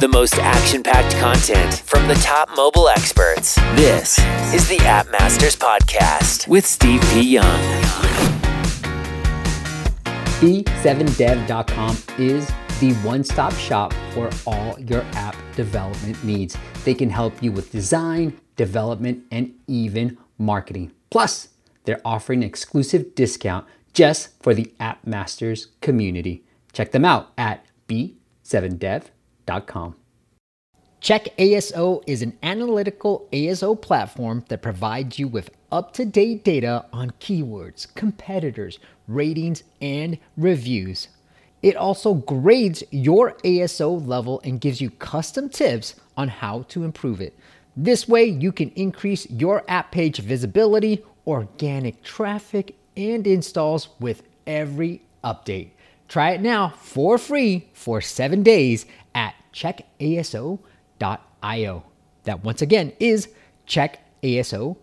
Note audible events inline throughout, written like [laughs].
The most action packed content from the top mobile experts. This is the App Masters Podcast with Steve P. Young. B7dev.com is the one stop shop for all your app development needs. They can help you with design, development, and even marketing. Plus, they're offering an exclusive discount just for the App Masters community. Check them out at b7dev.com. Check ASO is an analytical ASO platform that provides you with up to date data on keywords, competitors, ratings, and reviews. It also grades your ASO level and gives you custom tips on how to improve it. This way, you can increase your app page visibility, organic traffic, and installs with every update. Try it now for free for seven days checkaso.io. That once again is checkaso.io.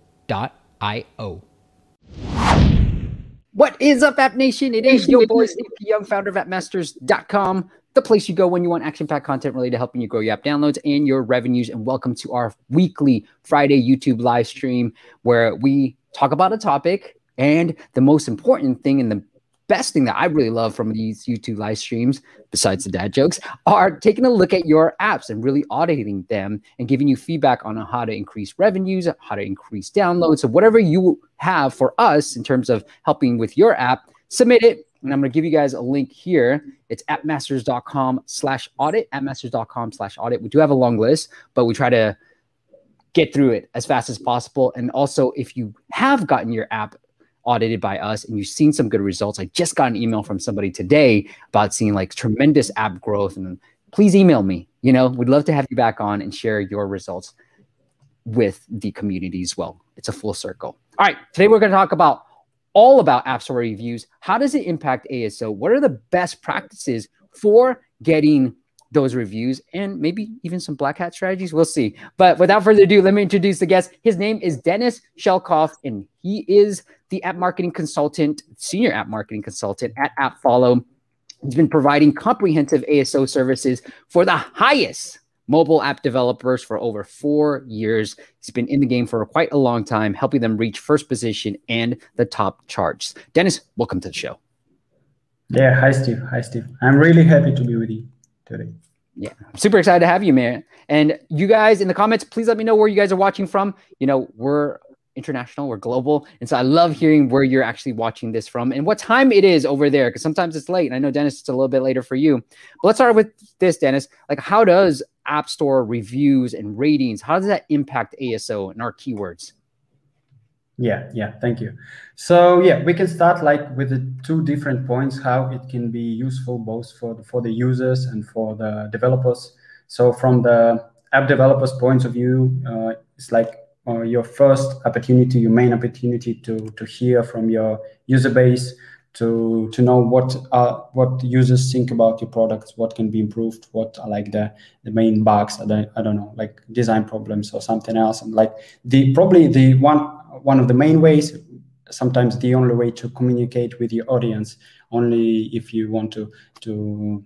What is up, App Nation? It is your boy, [laughs] Steve Young, founder of appmasters.com, the place you go when you want action packed content related to helping you grow your app downloads and your revenues. And welcome to our weekly Friday YouTube live stream where we talk about a topic. And the most important thing and the best thing that I really love from these YouTube live streams, besides the dad jokes, are taking a look at your apps and really auditing them and giving you feedback on how to increase revenues, how to increase downloads. So, whatever you have for us in terms of helping with your app, submit it. And I'm going to give you guys a link here. It's appmasters.com slash audit, appmasters.com slash audit. We do have a long list, but we try to get through it as fast as possible. And also, if you have gotten your app audited by us and you've seen some good results. I just got an email from somebody today about seeing like tremendous app growth. And please email me. You know, we'd love to have you back on and share your results with the community as well. It's a full circle. All right. Today we're going to talk about all about App Store reviews. How does it impact ASO? What are the best practices for getting those reviews and maybe even some black hat strategies. We'll see. But without further ado, let me introduce the guest. His name is Dennis Shelkoff, and he is the app marketing consultant, senior app marketing consultant at AppFollow. He's been providing comprehensive ASO services for the highest mobile app developers for over four years. He's been in the game for quite a long time, helping them reach first position and the top charts. Dennis, welcome to the show. Yeah, hi Steve. Hi Steve. I'm really happy to be with you today. Yeah, I'm super excited to have you, man. And you guys in the comments, please let me know where you guys are watching from. You know, we're international, we're global. And so I love hearing where you're actually watching this from and what time it is over there, because sometimes it's late. And I know, Dennis, it's a little bit later for you. But let's start with this, Dennis. Like, how does App Store reviews and ratings, how does that impact ASO and our keywords? Yeah, yeah, thank you. So yeah, we can start like with the two different points how it can be useful both for the, for the users and for the developers. So from the app developers' point of view, uh, it's like uh, your first opportunity, your main opportunity to to hear from your user base, to to know what uh, what users think about your products, what can be improved, what are like the the main bugs, I don't, I don't know, like design problems or something else, and like the probably the one one of the main ways sometimes the only way to communicate with your audience only if you want to to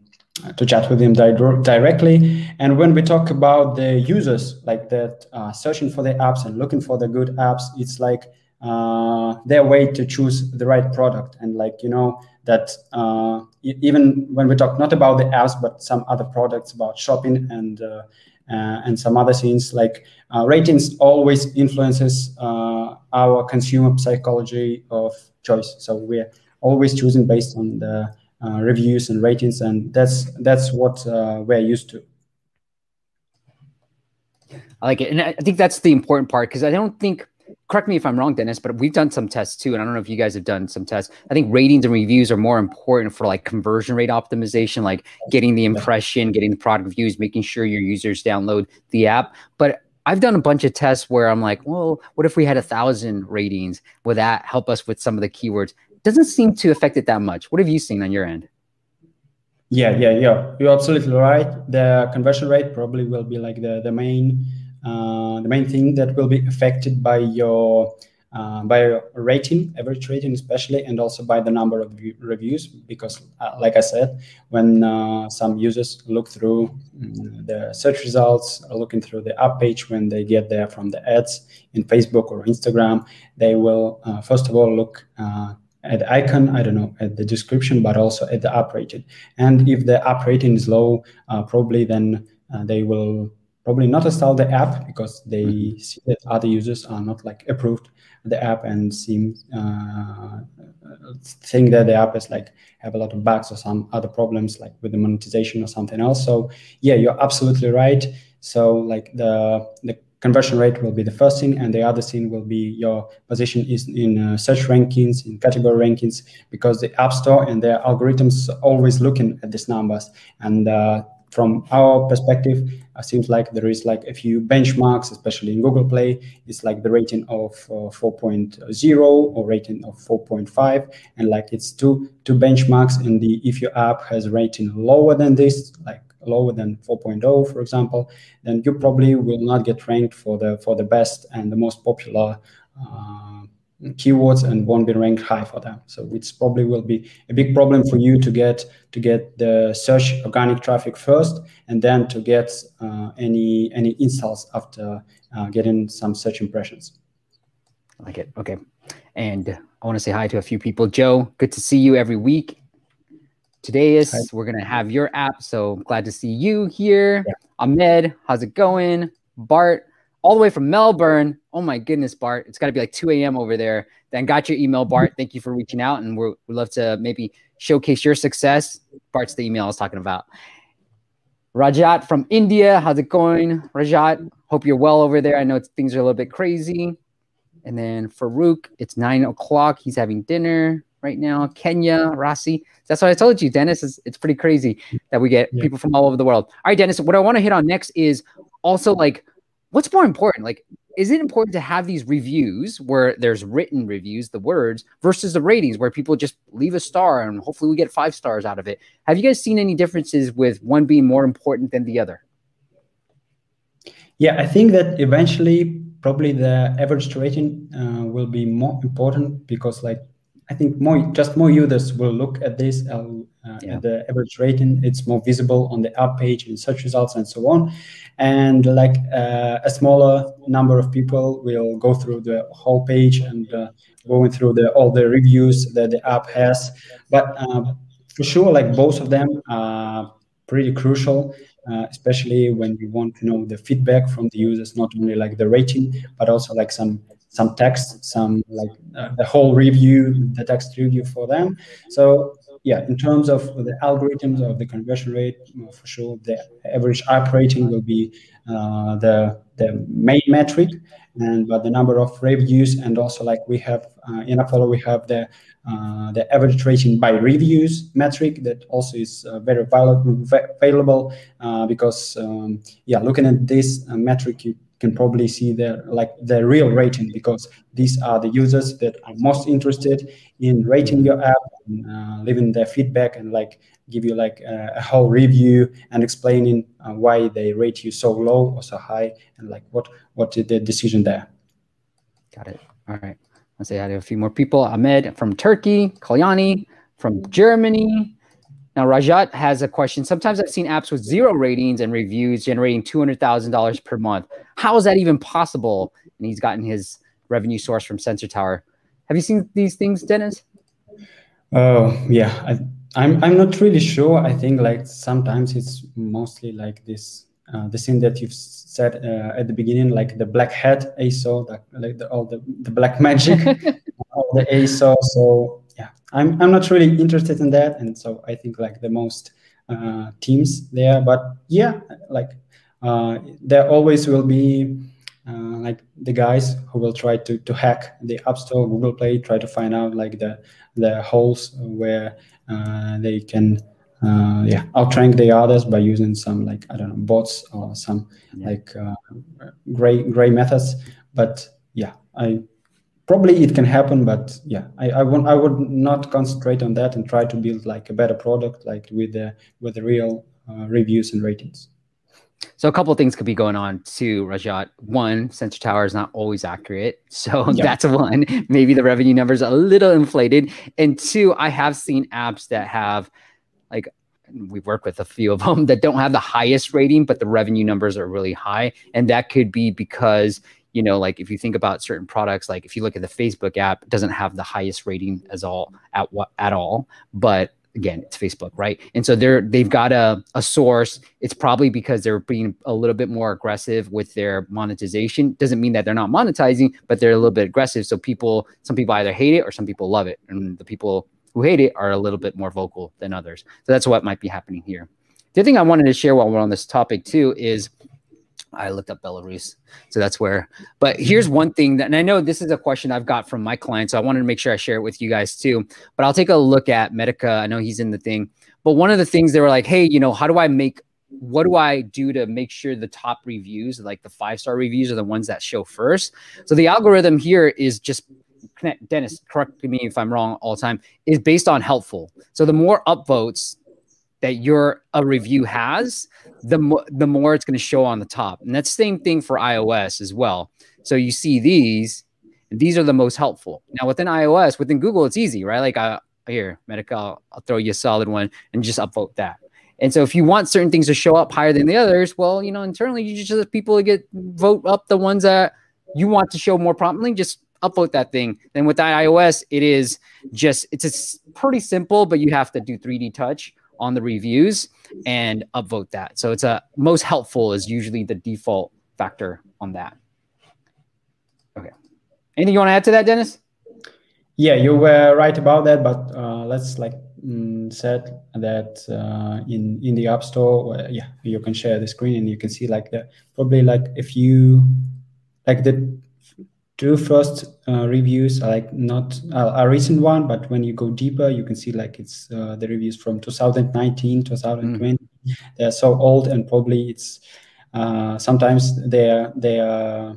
to chat with them di- directly. And when we talk about the users like that uh, searching for the apps and looking for the good apps it's like uh, their way to choose the right product. And like you know that uh, even when we talk not about the apps but some other products about shopping and uh, uh, and some other things like uh, ratings always influences uh, our consumer psychology of choice so we're always choosing based on the reviews and ratings and that's that's what we're used to I like it. And I think that's the important part because I don't think correct me if I'm wrong, Dennis, but we've done some tests too. And I don't know if you guys have done some tests. I think ratings and reviews are more important for like conversion rate optimization, like getting the impression, getting the product views, making sure your users download the app. But I've done a bunch of tests where I'm like, well, what if we had a thousand ratings? Would that help us with some of the keywords? Doesn't seem to affect it that much. What have you seen on your end? Yeah, yeah, yeah. You're absolutely right. The conversion rate probably will be like the the main the main thing that will be affected by your uh, by rating, average rating especially, and also by the number of reviews. Because, uh, like I said, when uh, some users look through mm, the search results, looking through the app page when they get there from the ads in Facebook or Instagram, they will uh, first of all look uh, at the icon, I don't know, at the description, but also at the app rating. And if the app rating is low, uh, probably then they will probably not install the app because they mm-hmm. see that other users are not like approved the app and seem uh, think that the app is like have a lot of bugs or some other problems like with the monetization or something else. So yeah, you're absolutely right. So like the the conversion rate will be the first thing and the other thing will be your position is in uh, search rankings in category rankings because the app store and their algorithms are always looking at these numbers and uh, from our perspective, it seems like there is like a few benchmarks, especially in Google Play. It's like the rating of uh, 4.0 or rating of 4.5, and like it's two two benchmarks. And the if your app has rating lower than this, like lower than 4.0, for example, then you probably will not get ranked for the for the best and the most popular. Uh, keywords and won't be ranked high for them. So it's probably will be a big problem for you to get to get the search organic traffic first, and then to get uh, any any installs after uh, getting some search impressions. I like it. Okay, and I want to say hi to a few people. Joe, good to see you every week. Today is hi. we're gonna have your app, so glad to see you here. Yeah. Ahmed, how's it going? Bart, all the way from Melbourne. Oh my goodness, Bart. It's got to be like 2 a.m. over there. Then got your email, Bart. Thank you for reaching out. And we're, we'd love to maybe showcase your success. Bart's the email I was talking about. Rajat from India. How's it going? Rajat, hope you're well over there. I know things are a little bit crazy. And then Farouk, it's nine o'clock. He's having dinner right now. Kenya, Rossi. That's what I told you, Dennis. It's, it's pretty crazy that we get yeah. people from all over the world. All right, Dennis, what I want to hit on next is also like what's more important? Like, is it important to have these reviews where there's written reviews, the words, versus the ratings where people just leave a star and hopefully we get five stars out of it? Have you guys seen any differences with one being more important than the other? Yeah, I think that eventually probably the average rating uh, will be more important because like I think more just more users will look at this uh, yeah. at the average rating. It's more visible on the app page and search results and so on. And like uh, a smaller number of people will go through the whole page and uh, going through the all the reviews that the app has. But uh, for sure, like both of them are pretty crucial. Uh, especially when you want to know the feedback from the users, not only like the rating, but also like some some text, some like uh, the whole review, the text review for them. So yeah, in terms of the algorithms of the conversion rate, for sure, the average app rating will be uh, the the main metric, and but the number of reviews and also like we have uh, in AppFollow we have the uh, the average rating by reviews metric that also is uh, very valuable uh, because um, yeah, looking at this uh, metric you can probably see their like their real rating because these are the users that are most interested in rating your app and uh, leaving their feedback and like give you like a, a whole review and explaining uh, why they rate you so low or so high and like what what is the decision there. Got it. All right. Let's say i had a few more people. Ahmed from turkey kalyani from germany now, Rajat has a question. Sometimes I've seen apps with zero ratings and reviews generating $200,000 per month. How is that even possible? And he's gotten his revenue source from Sensor Tower. Have you seen these things, Dennis? Oh, yeah. I, I'm, I'm not really sure. I think like sometimes it's mostly like this uh, the thing that you've said uh, at the beginning, like the black hat ASO, the, like the, all the, the black magic, [laughs] all the ASO. So yeah, I'm I'm not really interested in that, and so I think like the most uh, teams there. But yeah, like uh, there always will be uh, like the guys who will try to to hack the App Store, Google Play, try to find out like the the holes where uh, they can. Uh, yeah, outrank the others by using some like I don't know bots or some yeah. like uh, gray gray methods. But yeah, I probably it can happen but yeah i i, want, I would not concentrate on that and try to build like a better product like with the with the real uh, reviews and ratings So a couple of things could be going on too, Rajat. One, Sensor Tower is not always accurate. [laughs] So yep. that's one. Maybe the revenue numbers are a little inflated. And two, I have seen apps that have like we've worked with a few of them [laughs] that don't have the highest rating, but the revenue numbers are really high. And that could be because, you know, like if you think about certain products, like if you look at the Facebook app, it doesn't have the highest rating as all at what at all, but again it's facebook right? And so they're they've got a, a source. It's probably because they're being a little bit more aggressive with their monetization. Doesn't mean that they're not monetizing but they're a little bit aggressive. So people some people either hate it or some people love it. And the people who hate it are a little bit more vocal than others. So that's what might be happening here. The other thing i wanted to share while we're on this topic too is I looked up Belarus. So that's where. But here's mm-hmm. one thing that, and I know this is a question I've got from my client. So I wanted to make sure I share it with you guys too. But I'll take a look at Medica. I know he's in the thing. But one of the things they were like, hey, you know, how do I make, what do I do to make sure the top reviews, like the five star reviews, are the ones that show first? So the algorithm here is just Dennis, correct me if I'm wrong all the time, is based on helpful. So the more upvotes that your a review has, the mo- the more it's going to show on the top. And that's same thing for iOS as well. So you see these, these are the most helpful. Now within iOS, within Google, it's easy, right? Like uh, here, Medical, I'll throw you a solid one and just upvote that. And so if you want certain things to show up higher than the others, well, you know, internally you just let people to get vote up the ones that you want to show more prominently. Just upvote that thing. Then with iOS, it is just it's a pretty simple, but you have to do 3D touch on the reviews and upvote that. So it's a most helpful is usually the default factor on that. Okay. Anything you want to add to that, Dennis? Yeah, you were right about that, but uh, let's like mm, said that uh, in in the App Store, yeah, you can share the screen and you can see like the probably like if you like the two first uh, reviews are like not uh, a recent one, but when you go deeper, you can see like it's uh, the reviews from 2019, 2020. Mm. They're so old, and probably it's uh, sometimes they're they're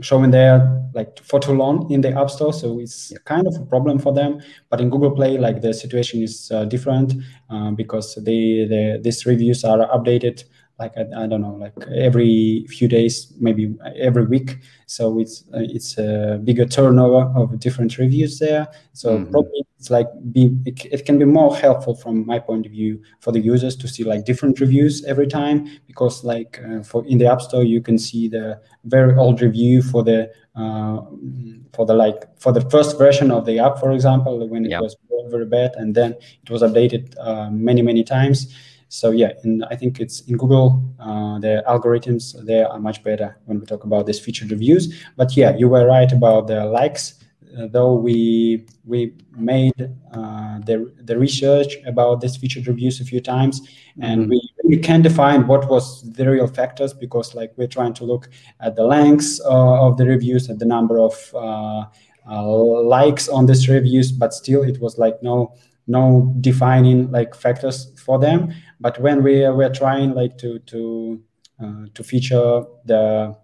showing there like for too long in the app store so it's kind of a problem for them but in google play like the situation is uh, different uh, because they, the these reviews are updated like I, I, don't know like every few days maybe every week so it's uh, it's a bigger turnover of different reviews there so mm-hmm. probably it's like be it, it, can be more helpful from my point of view for the users to see like different reviews every time because like uh, for in the app store you can see the very old review for the uh, for the like for the first version of the app for example when it yep. was very bad and then it was updated uh, many many times so yeah, and I think it's in Google, uh, the algorithms there are much better when we talk about these featured reviews. But yeah, you were right about the likes. Uh, though we we made uh, the the research about these featured reviews a few times, and mm-hmm. we we can define what was the real factors because like we're trying to look at the lengths uh, of the reviews, at the number of uh, uh, likes on these reviews, but still it was like no no defining like factors for them. But when we were trying like to to uh, to feature the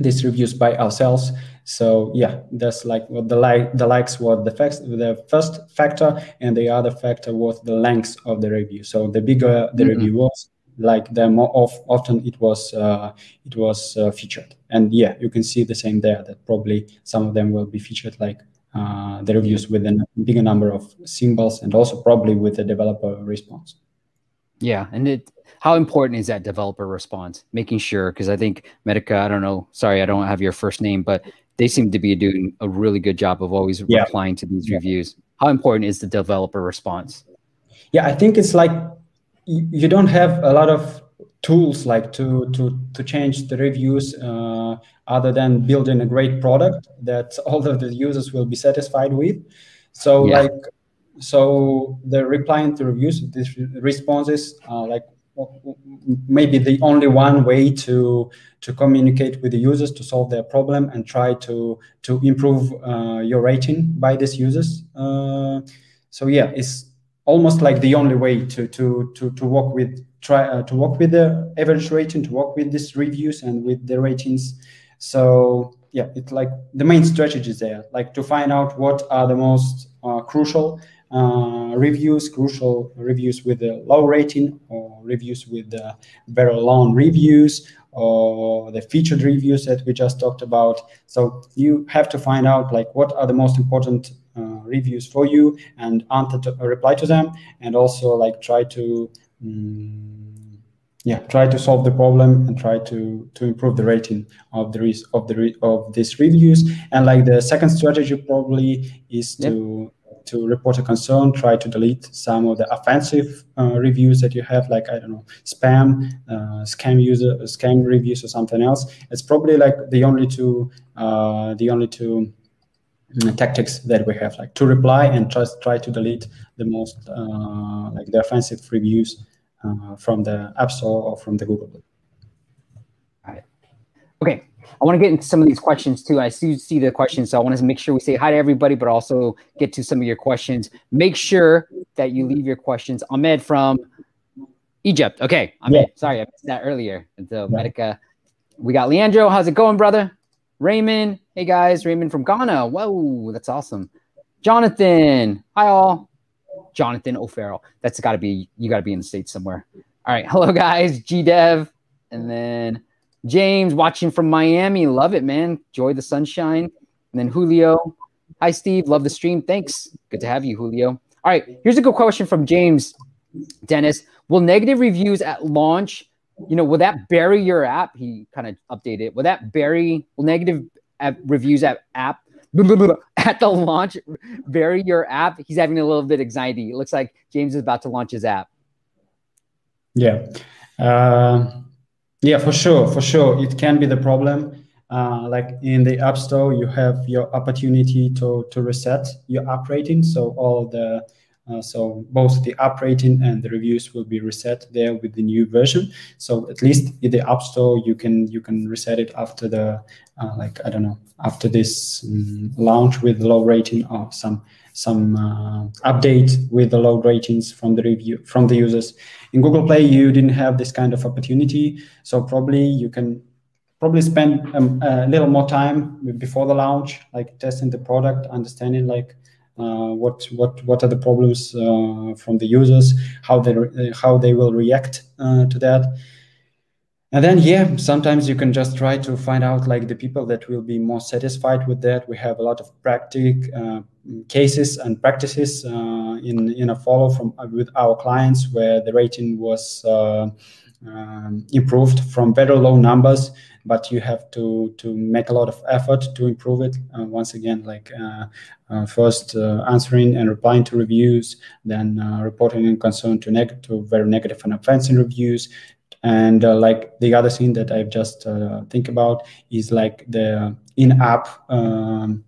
these reviews by ourselves. So yeah that's like what the like the likes were the facts the first factor and the other factor was the length of the review. So the bigger the mm-hmm. review was like the more of, often it was uh, it was uh, featured. And yeah you can see the same there that probably some of them will be featured like uh, the reviews with a bigger number of symbols and also probably with the developer response yeah, and it how important is that developer response? Making sure because I think Medica, I don't know, sorry, I don't have your first name, but they seem to be doing a really good job of always yeah. replying to these yeah. reviews. How important is the developer response? Yeah, I think it's like you don't have a lot of tools like to to to change the reviews uh, other than building a great product that [laughs] all of the users will be satisfied with. So yeah. like so the replying to reviews, these responses, uh, like maybe the only one way to to communicate with the users to solve their problem and try to to improve uh, your rating by these users. Uh, so yeah, it's almost like the only way to to to to work with try uh, to work with the average rating, to work with these reviews and with the ratings. So yeah, it's like the main strategy is there, like to find out what are the most uh, crucial uh, reviews, crucial reviews with a low rating, or reviews with uh, very long reviews, or the featured reviews that we just talked about. So you have to find out like what are the most important uh, reviews for you and answer to, reply to them, and also like try to. Um, yeah try to solve the problem and try to to improve the rating of the of the re- of these reviews and like the second strategy probably is to yep. to report a concern try to delete some of the offensive uh, reviews that you have like i don't know spam uh, scam user scam reviews or something else it's probably like the only two uh, the only two tactics that we have like to reply and just try to delete the most uh, like the offensive reviews uh, from the App Store or from the Google. All right. Okay. I want to get into some of these questions too. I see see the questions, so I want to make sure we say hi to everybody, but also get to some of your questions. Make sure that you leave your questions. Ahmed from Egypt. Okay, Ahmed. Yeah. Sorry, I missed that earlier. So yeah. Medica. We got Leandro. How's it going, brother? Raymond. Hey guys, Raymond from Ghana. Whoa, that's awesome. Jonathan. Hi all. Jonathan O'Farrell. That's got to be you got to be in the states somewhere. All right, [laughs] hello guys, G Dev, and then James watching from Miami. Love it, man. Enjoy the sunshine. And then Julio. Hi, Steve. Love the stream. Thanks. Good to have you, Julio. All right, here's a good question from James. Dennis, will negative reviews at launch, you know, will that bury your app? He kind of updated. Will that bury? Will negative reviews at app [laughs] at the launch, bury your app. He's having a little bit anxiety. It looks like James is about to launch his app. Yeah. Uh, yeah, for sure. For sure. It can be the problem. Uh, like in the App Store, you have your opportunity to, to reset your app rating. So all the uh, so both the app rating and the reviews will be reset there with the new version. So at least in the App Store, you can you can reset it after the uh, like I don't know after this um, launch with low rating or some some uh, update with the low ratings from the review from the users. In Google Play, you didn't have this kind of opportunity, so probably you can probably spend um, a little more time before the launch, like testing the product, understanding like uh, what what what are the problems uh, from the users, how they how they will react uh, to that, and then yeah, sometimes you can just try to find out like the people that will be more satisfied with that. We have a lot of practic cases and practices in in AppFollow from with our clients where the rating was. Um, improved from very low numbers but you have to to make a lot of effort to improve it uh, once again like uh, uh, first uh, answering and replying to reviews then uh, reporting and concern to, neg- to very negative and offensive reviews and uh, like the other thing that i've just think about is like the in-app um,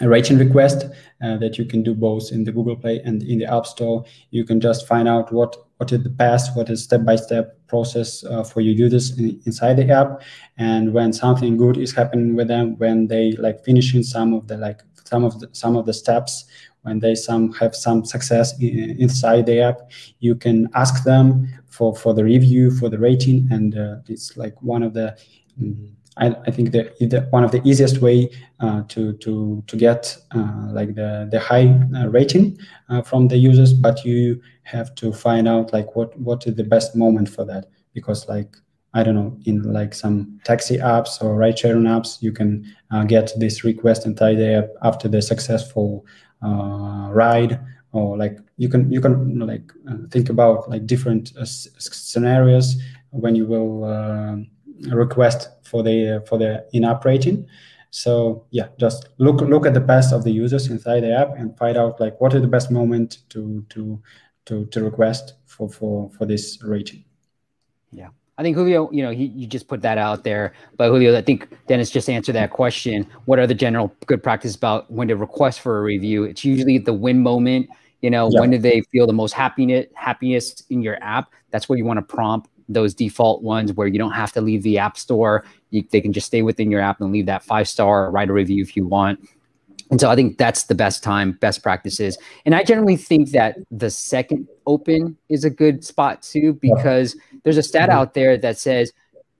rating request uh, that you can do both in the Google Play and in the App Store. You can just find out what what is the path, what is step-by-step process uh, for your users in, inside the app, and when something good is happening with them, when they like finishing some of the like some of the some of the steps, when they some have some success in, inside the app, you can ask them for for the review, for the rating, and uh, it's like one of the um, I, I think the one of the easiest way uh, to to to get uh, like the the high uh, rating uh, from the users, but you have to find out like what what is the best moment for that because like I don't know in like some taxi apps or ride sharing apps you can uh, get this request inside the app after the successful uh, ride or like you can you can like think about like different scenarios when you will request for the for the in-app rating. So yeah, just look look at the best of the users inside the app and find out like what is the best moment to to to to request for for for this rating. Yeah. I think Julio, you know, he, you just put that out there. But Julio, I think Dennis just answered that question. What are the general good practice about when to request for a review? It's usually the win moment. You know, yeah. when do they feel the most happiness happiest in your app? That's where you want to prompt those default ones where you don't have to leave the app store. You, they can just stay within your app and leave that five star, write a review if you want. And so I think that's the best time, best practices. And I generally think that the second open is a good spot too, because there's a stat mm-hmm. out there that says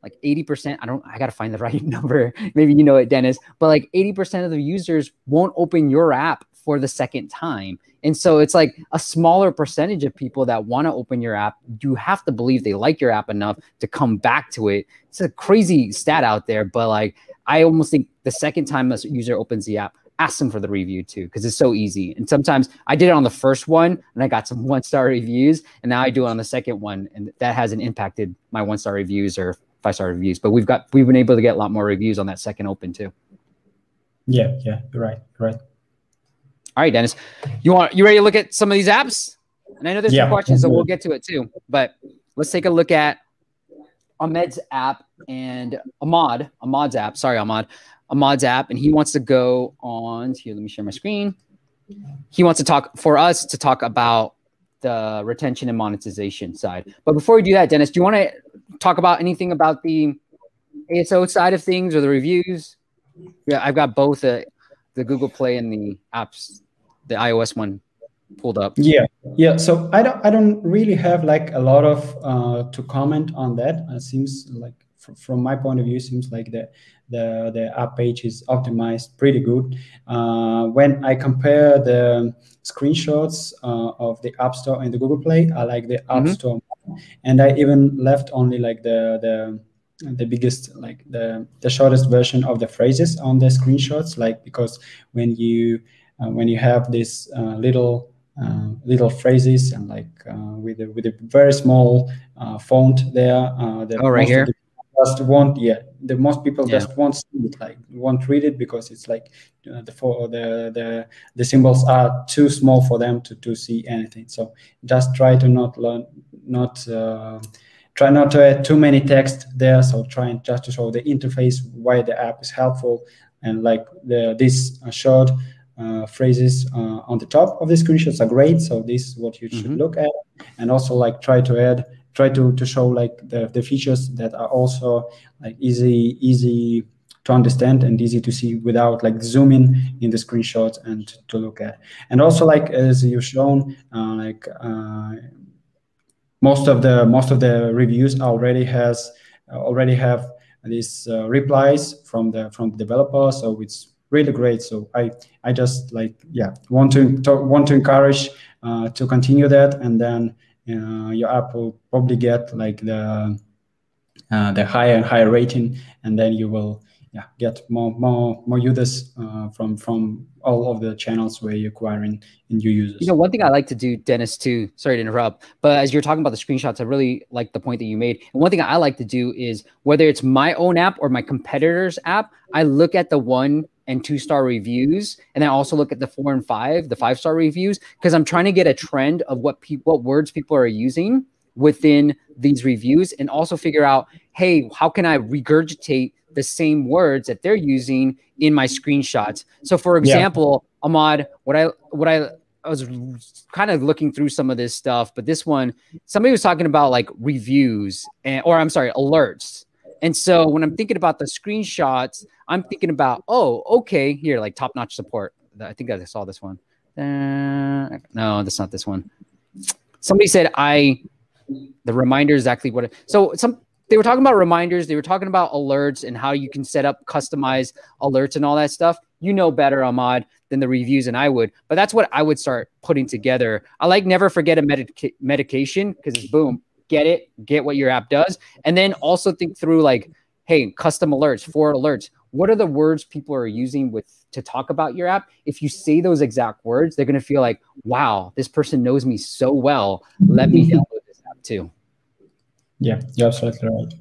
like 80%, I don't, I got to find the [laughs] right number. Maybe you know it, Dennis, but like 80% of the users won't open your app for the second time. And so it's like a smaller percentage of people that want to open your app. You have to believe they like your app enough to come back to it. It's a crazy stat out there, but like I almost think the second time a user opens the app, ask them for the review too, because it's so easy. And sometimes I did it on the first one and I got some [laughs] one star reviews, and now I do it on the second one, and that hasn't impacted my one star reviews or five star reviews. But we've got we've been able to get a lot more reviews on that second open too. Yeah, yeah, you're right, you're right. All right, Dennis, you want you ready to look at some of these apps? And I know there's yeah, some questions, so we'll get to it too. But let's take a look at Ahmed's app and Ahmad, Ahmad's app. Sorry, Ahmad. Ahmad's app, and he wants to go on here. Let me share my screen. He wants to talk for us to talk about the retention and monetization side. But before we do that, Dennis, do you want to talk about anything about the ASO side of things or the reviews? Yeah, I've got both the, the Google Play and the apps, the iOS one pulled up. Yeah, yeah. So I don't, I don't really have like a lot of uh, to comment on that. It seems like from my point of view, seems like the the the app page is optimized pretty good. Uh, when I compare the screenshots uh, of the App Store and the Google Play, I like the App mm-hmm. Store, and I even left only like the the the biggest like the the shortest version of the phrases on the screenshots like because when you uh, when you have this uh, little uh, little phrases and like uh, with a, with a very small uh, font there the oh right here just won't yeah the most people yeah. just won't see it like won't read it because it's like uh, the for the the the symbols are too small for them to to see anything so just try to not learn not uh, try not to add too many text there so trying just to show the interface why the app is helpful and like the this short uh, phrases uh, on the top of the screenshots are great so this is what you should mm-hmm. look at and also like try to add try to, to show like the, the features that are also like easy easy to understand and easy to see without like zooming in the screenshots and to look at. And also like as you've shown uh, like uh, most of the most of the reviews already has already have these uh, replies from the from the developer so it's really great. So i i just like yeah want to, to want to encourage uh, to continue that and then uh, your app will probably get like the uh, the higher and higher rating, and then you will yeah get more more more users uh, from from all of the channels where you're acquiring new users. You know, one thing I like to do, Dennis, too. Sorry to interrupt, but as you're talking about the screenshots, I really like the point that you made. And one thing I like to do is whether it's my own app or my competitor's app, I look at the one and two star reviews, and then also look at the four and five, the five star reviews, because I'm trying to get a trend of what people, what words people are using within these reviews, and also figure out, hey, how can I regurgitate the same words that they're using in my screenshots? So, for example, yeah. Ahmad, what I what I I was kind of looking through some of this stuff, but this one, somebody was talking about like reviews and, or I'm sorry, alerts. And so when I'm thinking about the screenshots, I'm thinking about, oh, okay, here, like top notch support. I think I saw this one. Uh, no, that's not this one. Somebody said I, the reminder is exactly what. It, so some they were talking about reminders. They were talking about alerts and how you can set up customized alerts and all that stuff. You know better, Ahmad, than the reviews, and I would. But that's what I would start putting together. I like never forget a medica- medication because it's boom, get it, get what your app does, and then also think through like, hey, custom alerts, for alerts. What are the words people are using with to talk about your app? If you say those exact words, they're gonna feel like, wow, this person knows me so well. Let me download this app too. Yeah, you're absolutely right.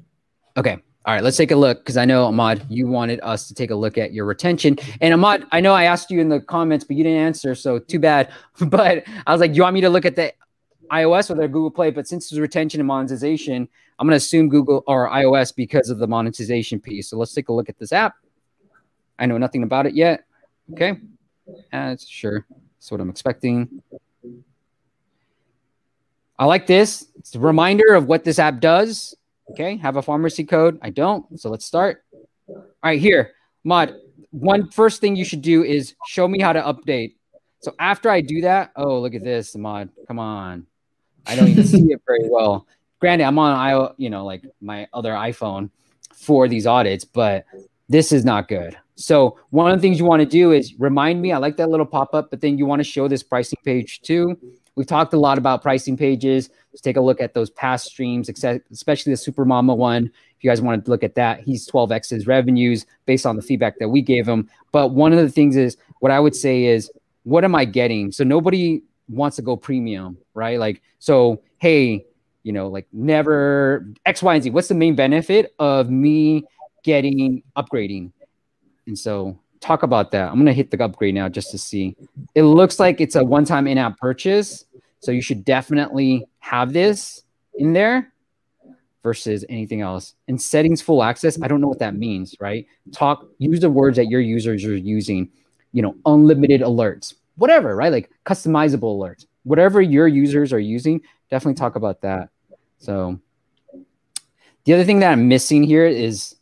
Okay. All right, let's take a look because I know Ahmad, you wanted us to take a look at your retention. And Ahmad, I know I asked you in the comments, but you didn't answer, so too bad. [laughs] But I was like, you want me to look at the iOS or their Google Play, but since it's retention and monetization, I'm going to assume Google or iOS because of the monetization piece. So let's take a look at this app. I know nothing about it yet. Okay. Uh, sure. That's what I'm expecting. I like this. It's a reminder of what this app does. Okay. Have a pharmacy code. I don't. So let's start. All right. Here, Mod, one first thing you should do is show me how to update. So after I do that, oh, look at this, Mod. Come on. I don't even see it very well. Granted, I'm on I, you know, like my other iPhone for these audits, but this is not good. So one of the things you want to do is remind me. I like that little pop up, but then you want to show this pricing page too. We've talked a lot about pricing pages. Let's take a look at those past streams, especially the Super Mama one. If you guys want to look at that, he's 12x his revenues based on the feedback that we gave him. But one of the things is what I would say is, what am I getting? So nobody wants to go premium, right? Like, so hey, you know, like never X, Y, and Z. What's the main benefit of me getting upgrading? And so talk about that. I'm gonna hit the upgrade now just to see. It looks like it's a one-time in-app purchase, so you should definitely have this in there versus anything else. And settings full access, I don't know what that means, right? Talk, use the words that your users are using. You know, unlimited alerts, whatever, right? Like customizable alerts, whatever your users are using. Definitely talk about that. So the other thing that I'm missing here is,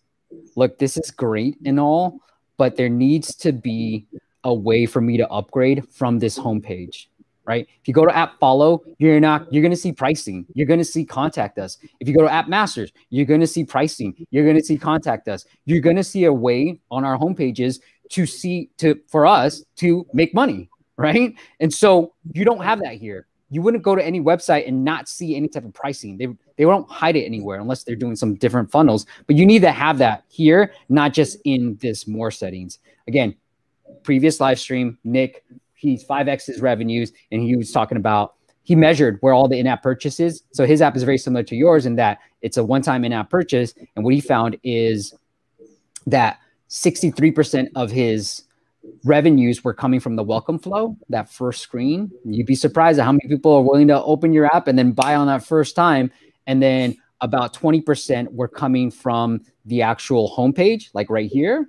look, this is great and all, but there needs to be a way for me to upgrade from this homepage right if you go to AppFollow you're not you're to see pricing you're to see contact us if you go to app masters you're to see pricing you're to see contact us you're to see a way on our homepages to see to for us to make money right? And so you don't have that here. You wouldn't go to any website and not see any type of pricing. They they won't hide it anywhere unless they're doing some different funnels. But you need to have that here not just in this more settings. Again previous live stream nick he's 5x his revenues and he was talking about he measured where all the in-app purchases. So his app is very similar to yours in that it's a one-time in-app purchase. And what he found is that 63% of his revenues were coming from the welcome flow that first screen you'd be surprised at how many people are willing to open your app and then buy on that first time and then about 20% were coming from the actual homepage like right here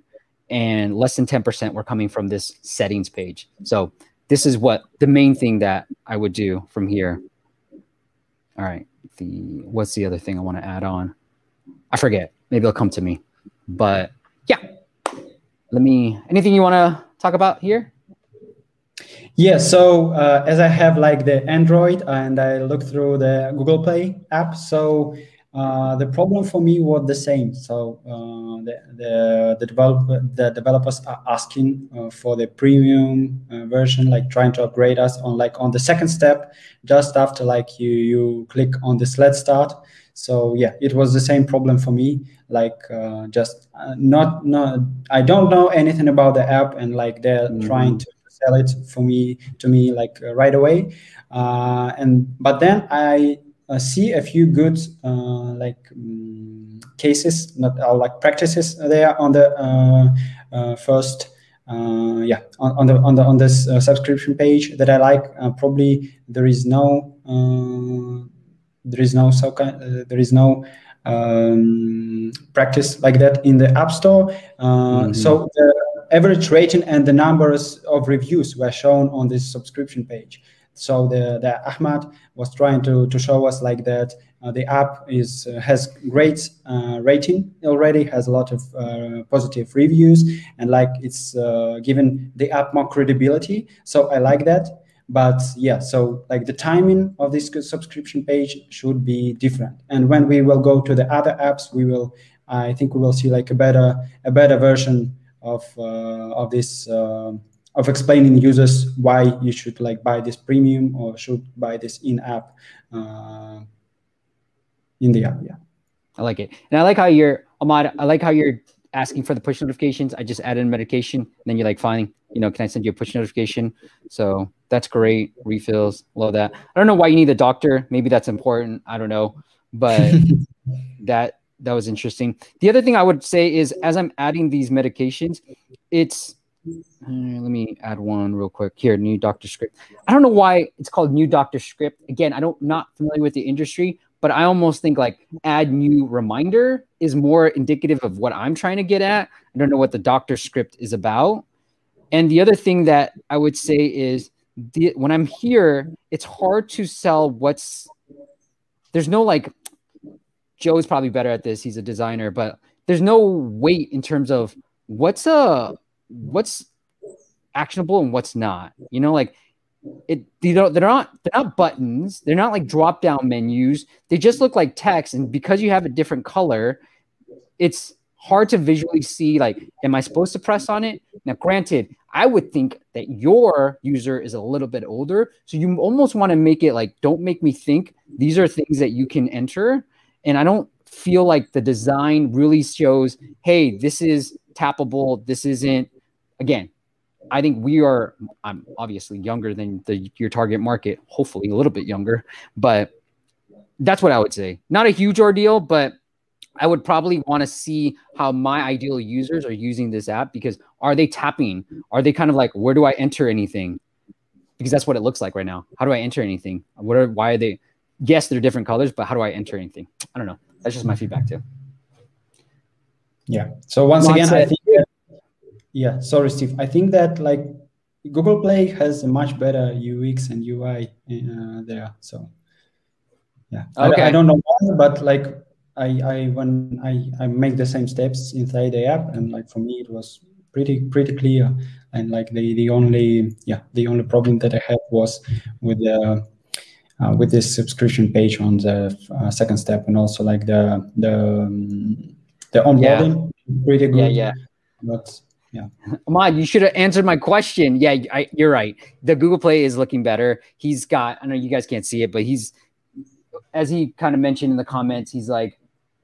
and less than 10% were coming from this settings page. So this is what the main thing that I would do from here. All right. The what's the other thing I want to add on? I forget. Maybe it'll come to me. But. Let me anything you want to talk about here? Yeah, so uh, as I have like the Android and I look through the Google Play app, so uh, the problem for me was the same. So uh, the, the the, develop, the developers are asking uh, for the premium uh, version, like trying to upgrade us on like on the second step, just after like you you click on this let's start. So yeah, it was the same problem for me. Like uh, just not not I don't know anything about the app, and like they're mm-hmm. trying to sell it for me to me like right away. and but then I uh, see a few good uh, like um, cases, not uh, like practices there on the uh, uh, first. Uh, yeah, on, on, the on the on this subscription page that I like. probably there is no there is no so there is no um, practice like that in the App Store. Mm-hmm. So the average rating and the numbers of reviews were shown on this subscription page. So the, the Ahmad was trying to, to show us like that uh, the app is uh, has great uh, rating already, has a lot of uh, positive reviews, and like it's uh, given the app more credibility. So I like that. But yeah, so like the timing of this subscription page should be different. And when we will go to the other apps, we will, I think we will see like a better a better version of uh, of this uh, of explaining users why you should like buy this premium or should buy this in-app uh, in the app. Yeah, I like it, and I like how you're Ahmad. I like how you're asking for the push notifications. I just added a medication, and then you're like, fine, you know, can I send you a push notification? So that's great. Refills, love that. I don't know why you need a doctor. Maybe that's important. I don't know, but [laughs] that that was interesting. The other thing I would say is as I'm adding these medications, it's uh, let me add one real quick here. New doctor script. I don't know why it's called new doctor script. Again, I don't not familiar with the industry, but I almost think like add new reminder is more indicative of what I'm trying to get at. I don't know what the doctor script is about. And the other thing that I would say is the, when I'm here, it's hard to sell what's there's no like Joe's probably better at this. He's a designer, but there's no weight in terms of what's a what's actionable and what's not. You know, like it you know they're not they're not buttons, they're not like drop down menus. They just look like text, and because you have a different color, it's hard to visually see like am i supposed to press on it? Now granted i would think that your user is a little bit older so you almost want to make it like don't make me think these are things that you can enter and i don't feel like the design really shows hey this is tappable this isn't. Again i think we are i'm obviously younger than the your target market hopefully a little bit younger but that's what i would say. Not a huge ordeal but I would probably want to see how my ideal users are using this app because are they tapping? Are they kind of like, where do I enter anything? Because that's what it looks like right now. How do I enter anything? What are why are they? Yes, they're different colors, but how do I enter anything? I don't know. That's just my feedback too. Yeah. So once again, I think. That, yeah. Sorry, Steve. I think that like Google Play has a much better UX and UI uh, there. So yeah, okay. I, I don't know why, but like I, I when I, I make the same steps inside the app and like for me it was pretty pretty clear. And like the the only yeah the only problem that I had was with the uh, with this subscription page on the uh, second step and also like the the um, the onboarding. Yeah. pretty good. yeah yeah. But yeah. Ahmad you should have answered my question. Yeah I, you're right. The Google Play is looking better. He's got I know you guys can't see it but he's as he kind of mentioned in the comments he's like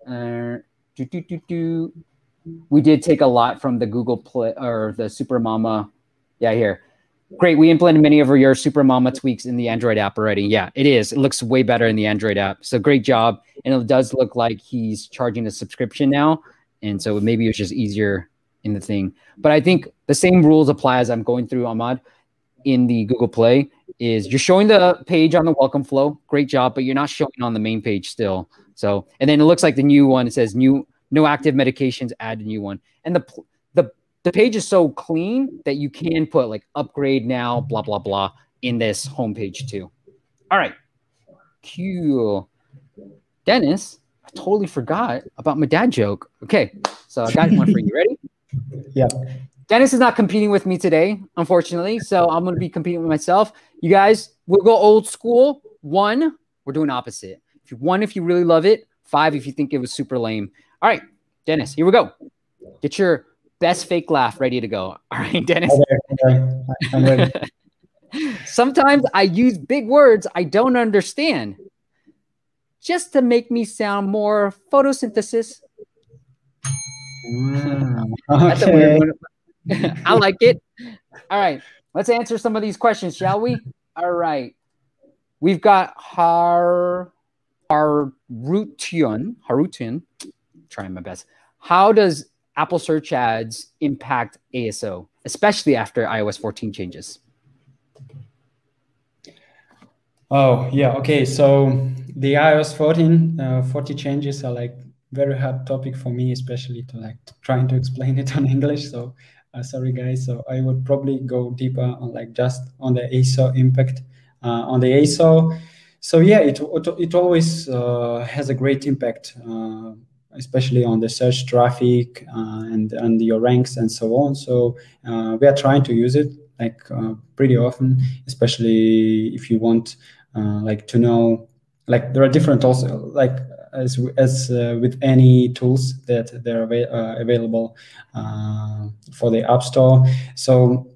uh, do, do, do, do. We did take a lot from the Google Play or the Super Mama. Yeah, here. Great. We implemented many of your Super Mama tweaks in the Android app already. Yeah, it is. It looks way better in the Android app. So great job. And it does look like he's charging a subscription now. And so maybe it's just easier in the thing. But I think the same rules apply as I'm going through Ahmad in the Google Play is you're showing the page on the welcome flow. Great job, but you're not showing on the main page still. So, and then it looks like the new one, it says new, no active medications, add a new one. And the, the, the page is so clean that you can put like upgrade now, blah, blah, blah in this homepage too. All right. Cool. Dennis, I totally forgot about my dad joke. Okay. So I got one for you. Ready? [laughs] Yeah. Dennis is not competing with me today, unfortunately. So I'm going to be competing with myself. You guys, we'll go old school. One, we're doing opposite. One, if you really love it, five, if you think it was super lame. All right, Dennis, here we go. Get your best fake laugh ready to go. All right, Dennis. Okay, okay. I'm ready. [laughs] Sometimes I use big words I don't understand just to make me sound more photosynthesis. Wow. okay. [laughs] I like it. All right, let's answer some of these questions, shall we? All right. We've got Har Harutian, Harutian, trying my best. How does Apple Search Ads impact ASO, especially after iOS 14 changes? Oh yeah, okay. So the iOS 14 uh, 40 changes are like very hard topic for me, especially to like trying to explain it on [laughs] English. So uh, sorry guys. So I would probably go deeper on like just on the ASO impact uh, on the ASO. So yeah, it it, always uh, has a great impact, uh, especially on the search traffic uh, and and your ranks and so on. So uh, we are trying to use it like uh, pretty often, especially if you want uh, like to know like there are different also like as as with any tools that they're av- available for the App Store. So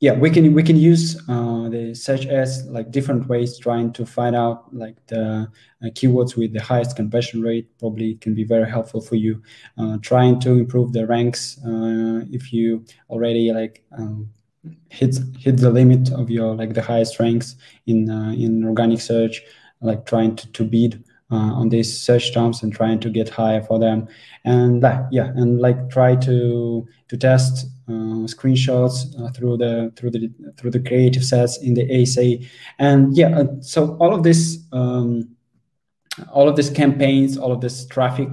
yeah we can we can use uh, the search as like different ways trying to find out like the uh, keywords with the highest conversion rate probably can be very helpful for you uh, trying to improve the ranks uh, if you already like um, hit hit the limit of your like the highest ranks in uh, in organic search like trying to, to beat on these search terms and trying to get higher for them. And yeah and like try to to test uh, screenshots uh, through the through the through the creative sets in the ASA and yeah uh, so all of this um, all of these campaigns all of this traffic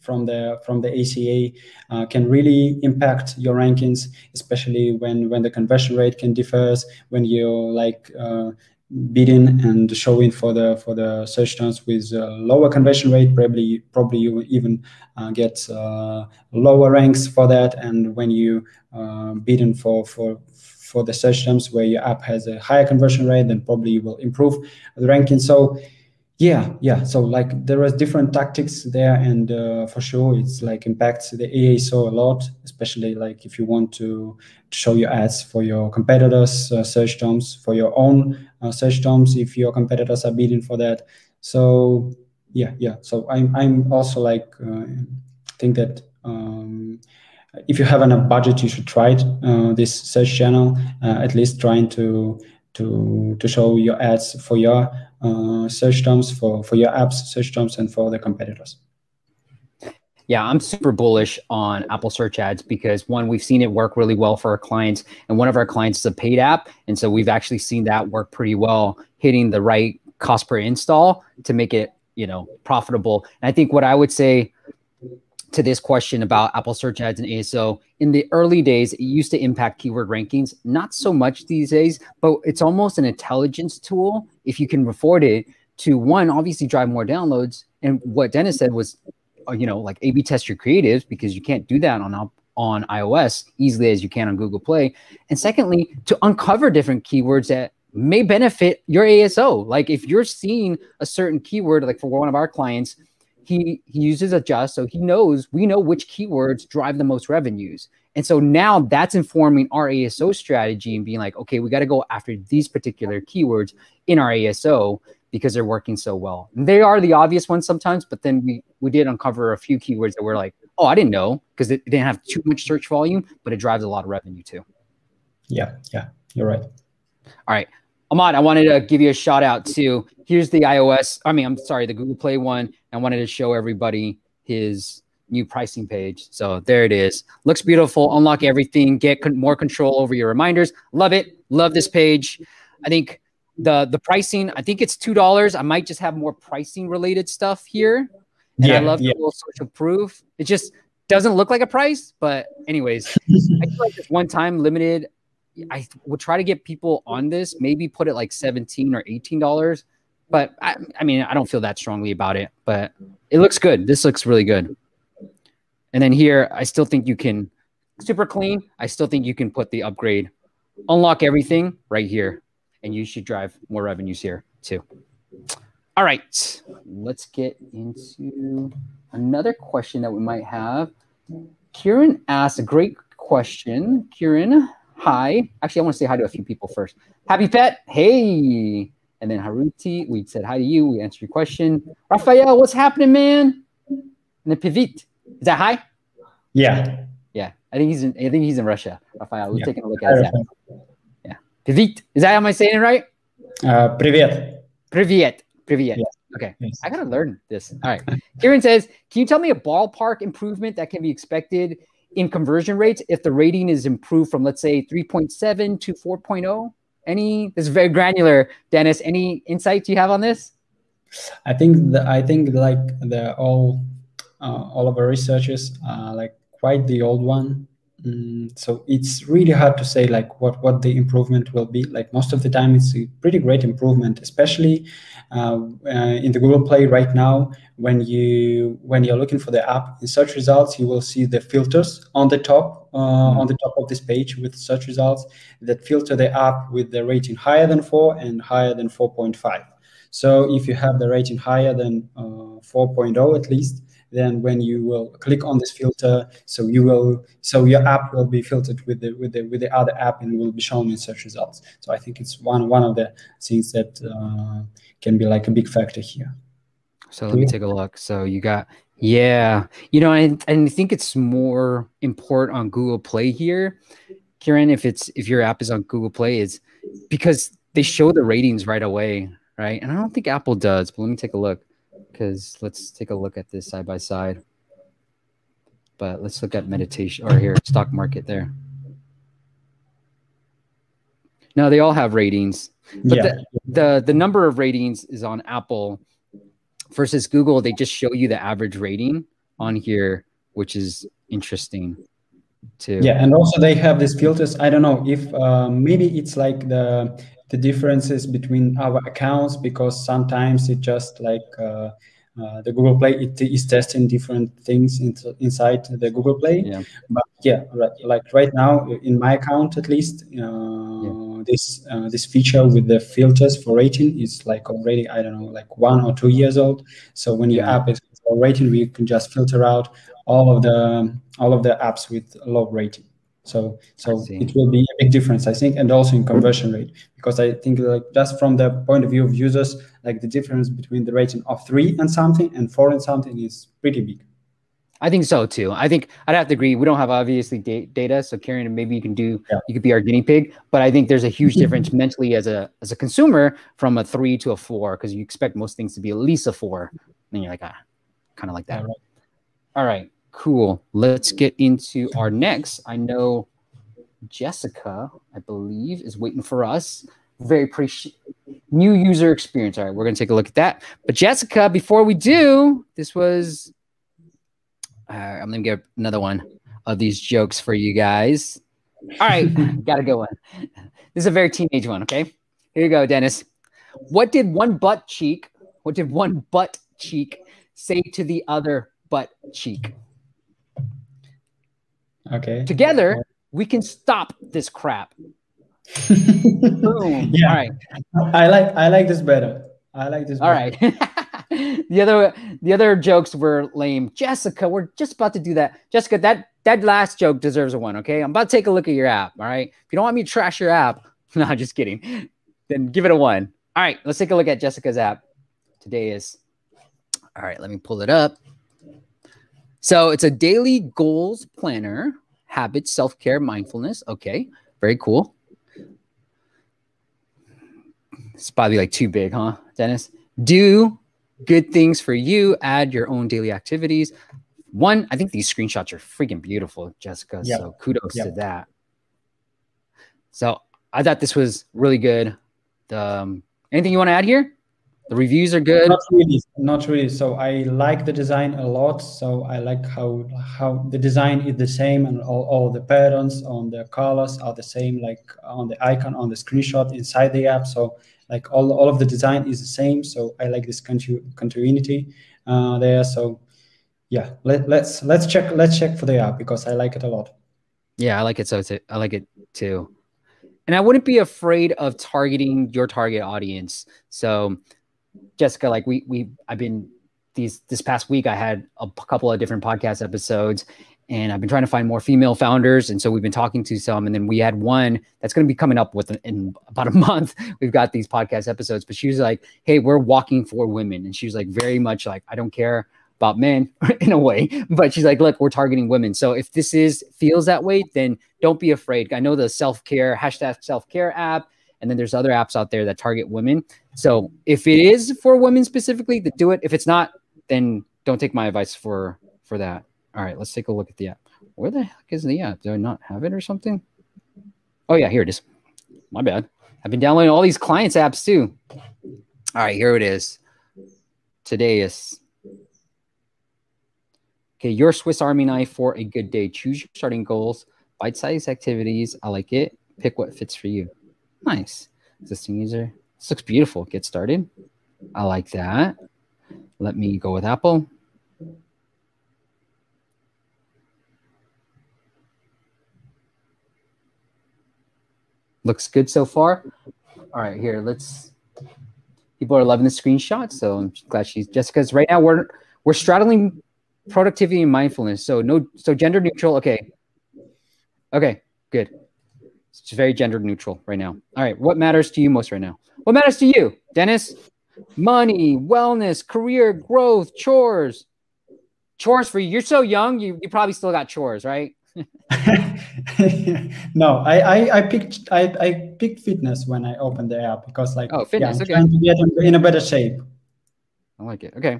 from the from the ASA uh, can really impact your rankings, especially when when the conversion rate can differ, when you like uh, bidding and showing for the for the search terms with lower conversion rate probably probably you even uh, get uh, lower ranks for that. And when you uh, bidding for for for the search terms where your app has a higher conversion rate then probably you will improve the ranking. So yeah yeah. So like there are different tactics there and uh, for sure it's like impacts the aso a lot especially like if you want to, show your ads for your competitors uh, search terms for your own uh, search terms if your competitors are bidding for that. So yeah yeah. So i'm, I'm also like uh, think that um, if you have enough budget you should try it, uh, this search channel uh, at least trying to to to show your ads for your uh, search terms for for your apps search terms and for the competitors yeah i'm super bullish on apple search ads because one we've seen it work really well for our clients and one of our clients is a paid app and so we've actually seen that work pretty well hitting the right cost per install to make it you know profitable and i think what i would say to this question about Apple search ads and ASO, in the early days, it used to impact keyword rankings. Not so much these days, but it's almost an intelligence tool if you can afford it to one, obviously drive more downloads. And what Dennis said was, Uh, you know, like A/B test your creatives because you can't do that on on iOS easily as you can on Google Play. And secondly, to uncover different keywords that may benefit your ASO. Like if you're seeing a certain keyword, like for one of our clients he he uses adjust so he knows we know which keywords drive the most revenues and so now that's informing our aso strategy and being like okay we got to go after these particular keywords in our aso because they're working so well and they are the obvious ones sometimes but then we we did uncover a few keywords that were like oh i didn't know because it didn't have too much search volume but it drives a lot of revenue too yeah yeah you're right all right Ahmad, I wanted to give you a shout out to here's the iOS. I mean, I'm sorry, the Google Play one. I wanted to show everybody his new pricing page. So there it is. Looks beautiful. Unlock everything. Get con- more control over your reminders. Love it. Love this page. I think the the pricing. I think it's two dollars. I might just have more pricing related stuff here. And yeah, I love yeah. the little social proof. It just doesn't look like a price, but anyways, [laughs] I feel like one time limited. I would try to get people on this, maybe put it like 17 or 18 dollars. But I, I mean, I don't feel that strongly about it, but it looks good. This looks really good. And then here, I still think you can super clean. I still think you can put the upgrade, unlock everything right here, and you should drive more revenues here too. All right, let's get into another question that we might have. Kieran asked a great question. Kieran, hi. Actually, I want to say hi to a few people first. Happy Pet, hey. And then Haruti, we said hi to you. We answered your question. Raphael, what's happening, man? And then Pivit, is that hi? Yeah. Yeah. I think he's in. I think he's in Russia. Raphael, we're yeah. taking a look at that. Yeah. Pivit, is that am I saying it right? Uh, привет. Привет. Привет. Yes. Okay. Yes. I gotta learn this. All right. Kieran says, can you tell me a ballpark improvement that can be expected in conversion rates if the rating is improved from let's say 3.7 to 4.0? Any this is very granular, Dennis. Any insights you have on this? I think the, I think like the all uh, all of our researchers are like quite the old one. Mm, so it's really hard to say like what what the improvement will be. Like most of the time, it's a pretty great improvement, especially uh, uh, in the Google Play right now. When you when you're looking for the app in search results, you will see the filters on the top uh, mm-hmm. on the top of this page with search results that filter the app with the rating higher than four and higher than 4.5. So if you have the rating higher than uh, 4.0 at least, then when you will click on this filter, so you will so your app will be filtered with the with the with the other app and will be shown in search results. So I think it's one one of the things that uh, can be like a big factor here. So let me take a look. So you got yeah, you know, and and I think it's more important on Google Play here, Kieran. If it's if your app is on Google Play, is because they show the ratings right away, right? And I don't think Apple does. But let me take a look because let's take a look at this side by side. But let's look at meditation or here stock market there. No, they all have ratings. But yeah. the, the the number of ratings is on Apple versus Google. They just show you the average rating on here, which is interesting too. Yeah, and also they have these filters. I don't know if uh, maybe it's like the the differences between our accounts because sometimes it just like uh, uh, the Google Play it is testing different things in, inside the Google Play. Yeah. But yeah, right, like right now in my account at least, uh, yeah. this uh, this feature with the filters for rating is like already I don't know like one or two years old. So when your app is for rating, we can just filter out all of the all of the apps with low rating. So so it will be a big difference, I think, and also in conversion rate because I think like just from the point of view of users, like the difference between the rating of three and something and four and something is pretty big. I think so too. I think I'd have to agree. We don't have obviously da- data, so Karen, maybe you can do yeah. you could be our guinea pig. But I think there's a huge [laughs] difference mentally as a as a consumer from a three to a four because you expect most things to be at least a four, and you're like ah, kind of like that. All right. All right, cool. Let's get into our next. I know Jessica, I believe, is waiting for us. Very pretty new user experience. All right, we're gonna take a look at that. But Jessica, before we do, this was uh, I'm gonna get another one of these jokes for you guys. All right, [laughs] got a good one. This is a very teenage one. Okay, here you go, Dennis. What did one butt cheek? What did one butt cheek say to the other butt cheek? Okay. Together, we can stop this crap. [laughs] Boom. Yeah. All right. I like I like this better. I like this. All better. right. [laughs] the other the other jokes were lame. Jessica, we're just about to do that. Jessica, that that last joke deserves a one. Okay, I'm about to take a look at your app. All right, if you don't want me to trash your app, [laughs] no, just kidding. Then give it a one. All right, let's take a look at Jessica's app. Today is all right. Let me pull it up. So it's a daily goals planner, habits, self care, mindfulness. Okay, very cool. It's probably like too big, huh, Dennis? Do good things for you. Add your own daily activities. One, I think these screenshots are freaking beautiful, Jessica. Yep. So kudos yep. to that. So I thought this was really good. The, um, anything you want to add here? The reviews are good. Not really, not really. So I like the design a lot. So I like how how the design is the same and all, all the patterns on the colors are the same, like on the icon on the screenshot inside the app. So like all, all of the design is the same so i like this continu- continuity uh, there so yeah let, let's let's check let's check for the app because i like it a lot yeah i like it so i like it too and i wouldn't be afraid of targeting your target audience so jessica like we we i've been these this past week i had a couple of different podcast episodes and I've been trying to find more female founders. And so we've been talking to some, and then we had one that's going to be coming up with in about a [laughs] month. We've got these podcast episodes, but she was like, "Hey, we're walking for women," and she was like, very much like, "I don't care about men [laughs] in a way," but she's like, "Look, we're targeting women. So if this is feels that way, then don't be afraid. I know the self care hashtag self care app." And then there's other apps out there that target women. So if it is for women specifically, then do it. If it's not, then don't take my advice for for that. All right, let's take a look at the app. Where the heck is the app? Do I not have it or something? Oh, yeah, here it is. My bad. I've been downloading all these clients apps too. All right, here it is. Today is okay. Your Swiss Army knife for a good day. Choose your starting goals, bite-sized activities. I like it. Pick what fits for you. Nice. Existing user. This looks beautiful. Get started. I like that. Let me go with Apple. looks good so far. All right, here, let's. People are loving the screenshot, so I'm glad she's Jessica's. Right now, we're we're straddling productivity and mindfulness. So no, so gender neutral. Okay, okay, good. It's very gender neutral right now. All right, what matters to you most right now? What matters to you, Dennis? Money, wellness, career growth, chores. Chores for you. You're so young. You you probably still got chores, right? [laughs] no, I, I, I picked I, I picked fitness when I opened the app because like oh fitness yeah, okay. trying to get in a better shape. I like it. Okay,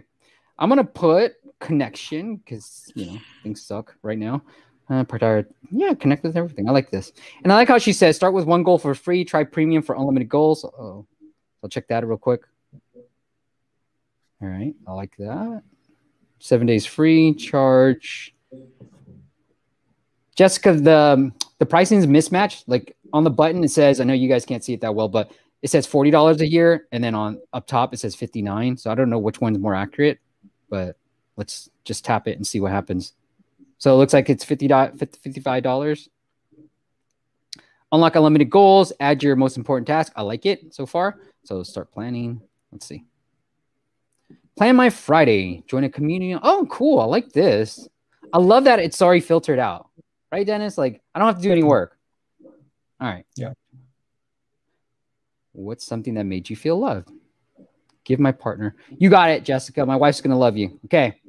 I'm gonna put connection because you know things suck right now. Uh, part yeah, connect with everything. I like this, and I like how she says start with one goal for free, try premium for unlimited goals. Oh, I'll check that real quick. All right, I like that. Seven days free, charge Jessica, the the pricing is mismatched. Like on the button, it says, I know you guys can't see it that well, but it says forty dollars a year, and then on up top it says fifty nine. So I don't know which one's more accurate, but let's just tap it and see what happens. So it looks like it's 50 $55 Unlock unlimited goals. Add your most important task. I like it so far. So start planning. Let's see. Plan my Friday. Join a community. Oh, cool. I like this. I love that it's already filtered out. Right, Dennis? Like I don't have to do any work. All right. Yeah. What's something that made you feel loved? Give my partner. You got it, Jessica. My wife's gonna love you. Okay.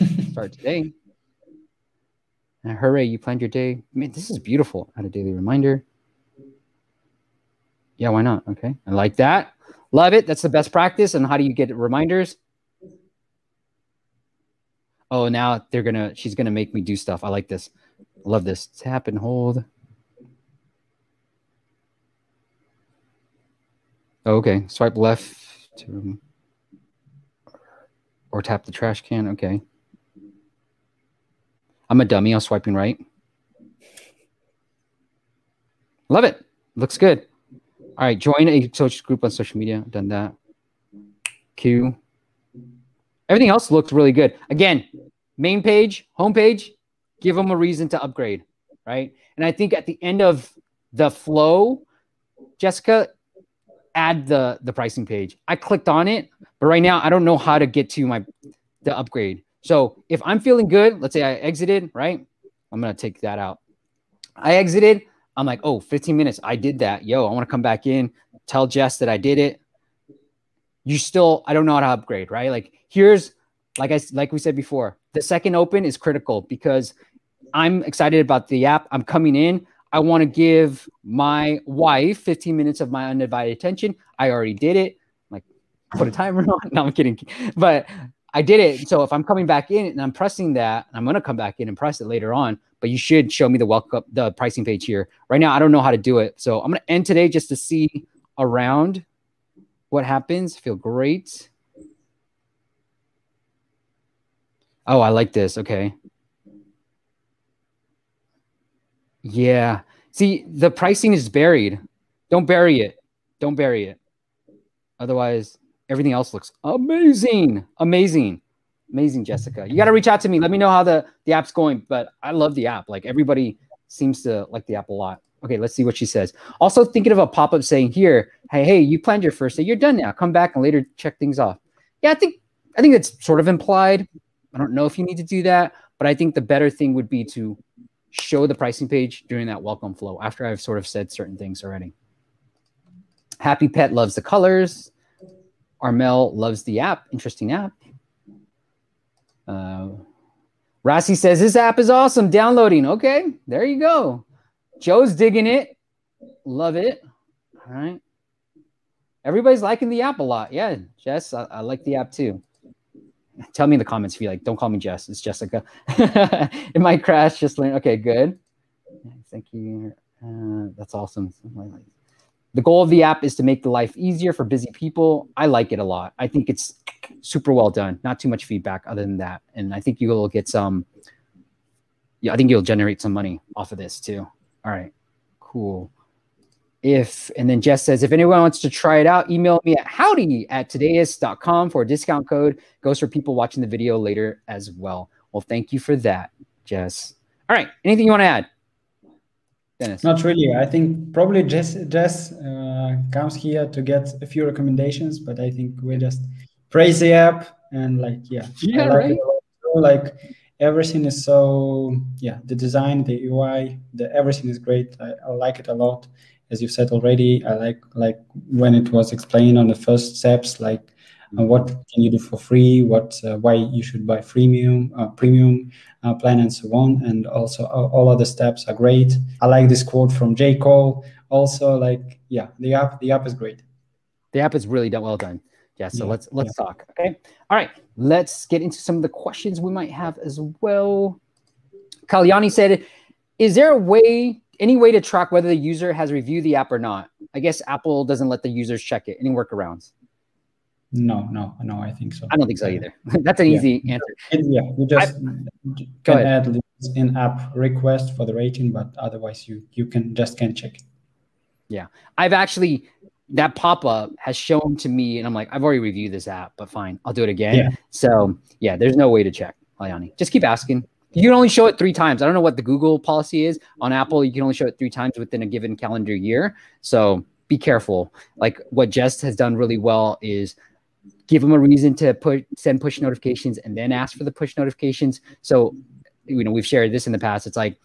[laughs] Start today. And hooray, you planned your day. Man, this is beautiful. Add a daily reminder. Yeah, why not? Okay. I like that. Love it. That's the best practice. And how do you get reminders? Oh, now they're gonna she's gonna make me do stuff. I like this. love this. Tap and hold. Okay. Swipe left to or tap the trash can. Okay. I'm a dummy. I was swiping right. Love it. Looks good. All right. Join a social group on social media. Done that. Q. Everything else looks really good. Again, main page, homepage, give them a reason to upgrade. Right. And I think at the end of the flow, Jessica, add the the pricing page. I clicked on it, but right now I don't know how to get to my the upgrade. So if I'm feeling good, let's say I exited, right? I'm gonna take that out. I exited. I'm like, oh, 15 minutes. I did that. Yo, I want to come back in, tell Jess that I did it. You still, I don't know how to upgrade, right? Like here's like I like we said before, the second open is critical because I'm excited about the app. I'm coming in. I want to give my wife 15 minutes of my undivided attention. I already did it. Like, put a timer [laughs] on. No, I'm kidding. But I did it. So if I'm coming back in and I'm pressing that, I'm going to come back in and press it later on. But you should show me the welcome, the pricing page here. Right now, I don't know how to do it. So I'm going to end today just to see around what happens. Feel great. Oh, I like this. Okay. Yeah. See, the pricing is buried. Don't bury it. Don't bury it. Otherwise, everything else looks amazing. Amazing. Amazing, Jessica. You got to reach out to me. Let me know how the, the app's going. But I love the app. Like everybody seems to like the app a lot. Okay, let's see what she says. Also thinking of a pop-up saying here, hey, hey, you planned your first day. You're done now. Come back and later check things off. Yeah, I think I think it's sort of implied. I don't know if you need to do that, but I think the better thing would be to show the pricing page during that welcome flow after I've sort of said certain things already. Happy Pet loves the colors. Armel loves the app. Interesting app. Uh, Rossi says this app is awesome. Downloading. Okay, there you go. Joe's digging it. Love it. All right. Everybody's liking the app a lot. Yeah, Jess, I, I like the app too. Tell me in the comments if you like. Don't call me Jess. It's Jessica. [laughs] it might crash. Just learn. Okay, good. Thank you. Uh, that's awesome. The goal of the app is to make the life easier for busy people. I like it a lot. I think it's super well done. Not too much feedback other than that, and I think you will get some. Yeah, I think you'll generate some money off of this too. All right, cool if and then Jess says, if anyone wants to try it out, email me at howdy at todayish.com for a discount code. Goes for people watching the video later as well. Well, thank you for that, Jess. All right. Anything you want to add? Dennis. Not really. I think probably Jess Jess uh, comes here to get a few recommendations, but I think we just praise the app and like yeah, yeah, like right. Like everything is so yeah, the design, the UI, the everything is great. I, I like it a lot as you said already, I like like when it was explained on the first steps, like uh, what can you do for free, what uh, why you should buy premium uh, premium uh, plan and so on, and also all other steps are great. I like this quote from J Cole. Also, like yeah, the app the app is great. The app is really done well done. Yeah, so yeah, let's let's yeah. talk. Okay, all right, let's get into some of the questions we might have as well. Kalyani said, "Is there a way any way to track whether the user has reviewed the app or not? I guess Apple doesn't let the users check it. Any workarounds? No, no, no. I think so. I don't think so either. [laughs] That's an yeah. easy answer. Yeah, you just I, can add in-app request for the rating, but otherwise you you can just can check. Yeah, I've actually that pop up has shown to me, and I'm like, I've already reviewed this app, but fine, I'll do it again. Yeah. So yeah, there's no way to check, Ayani. Just keep asking. you can only show it three times. I don't know what the Google policy is on Apple. You can only show it three times within a given calendar year. So be careful. Like what Jess has done really well is give them a reason to put send push notifications and then ask for the push notifications. So you know we've shared this in the past. It's like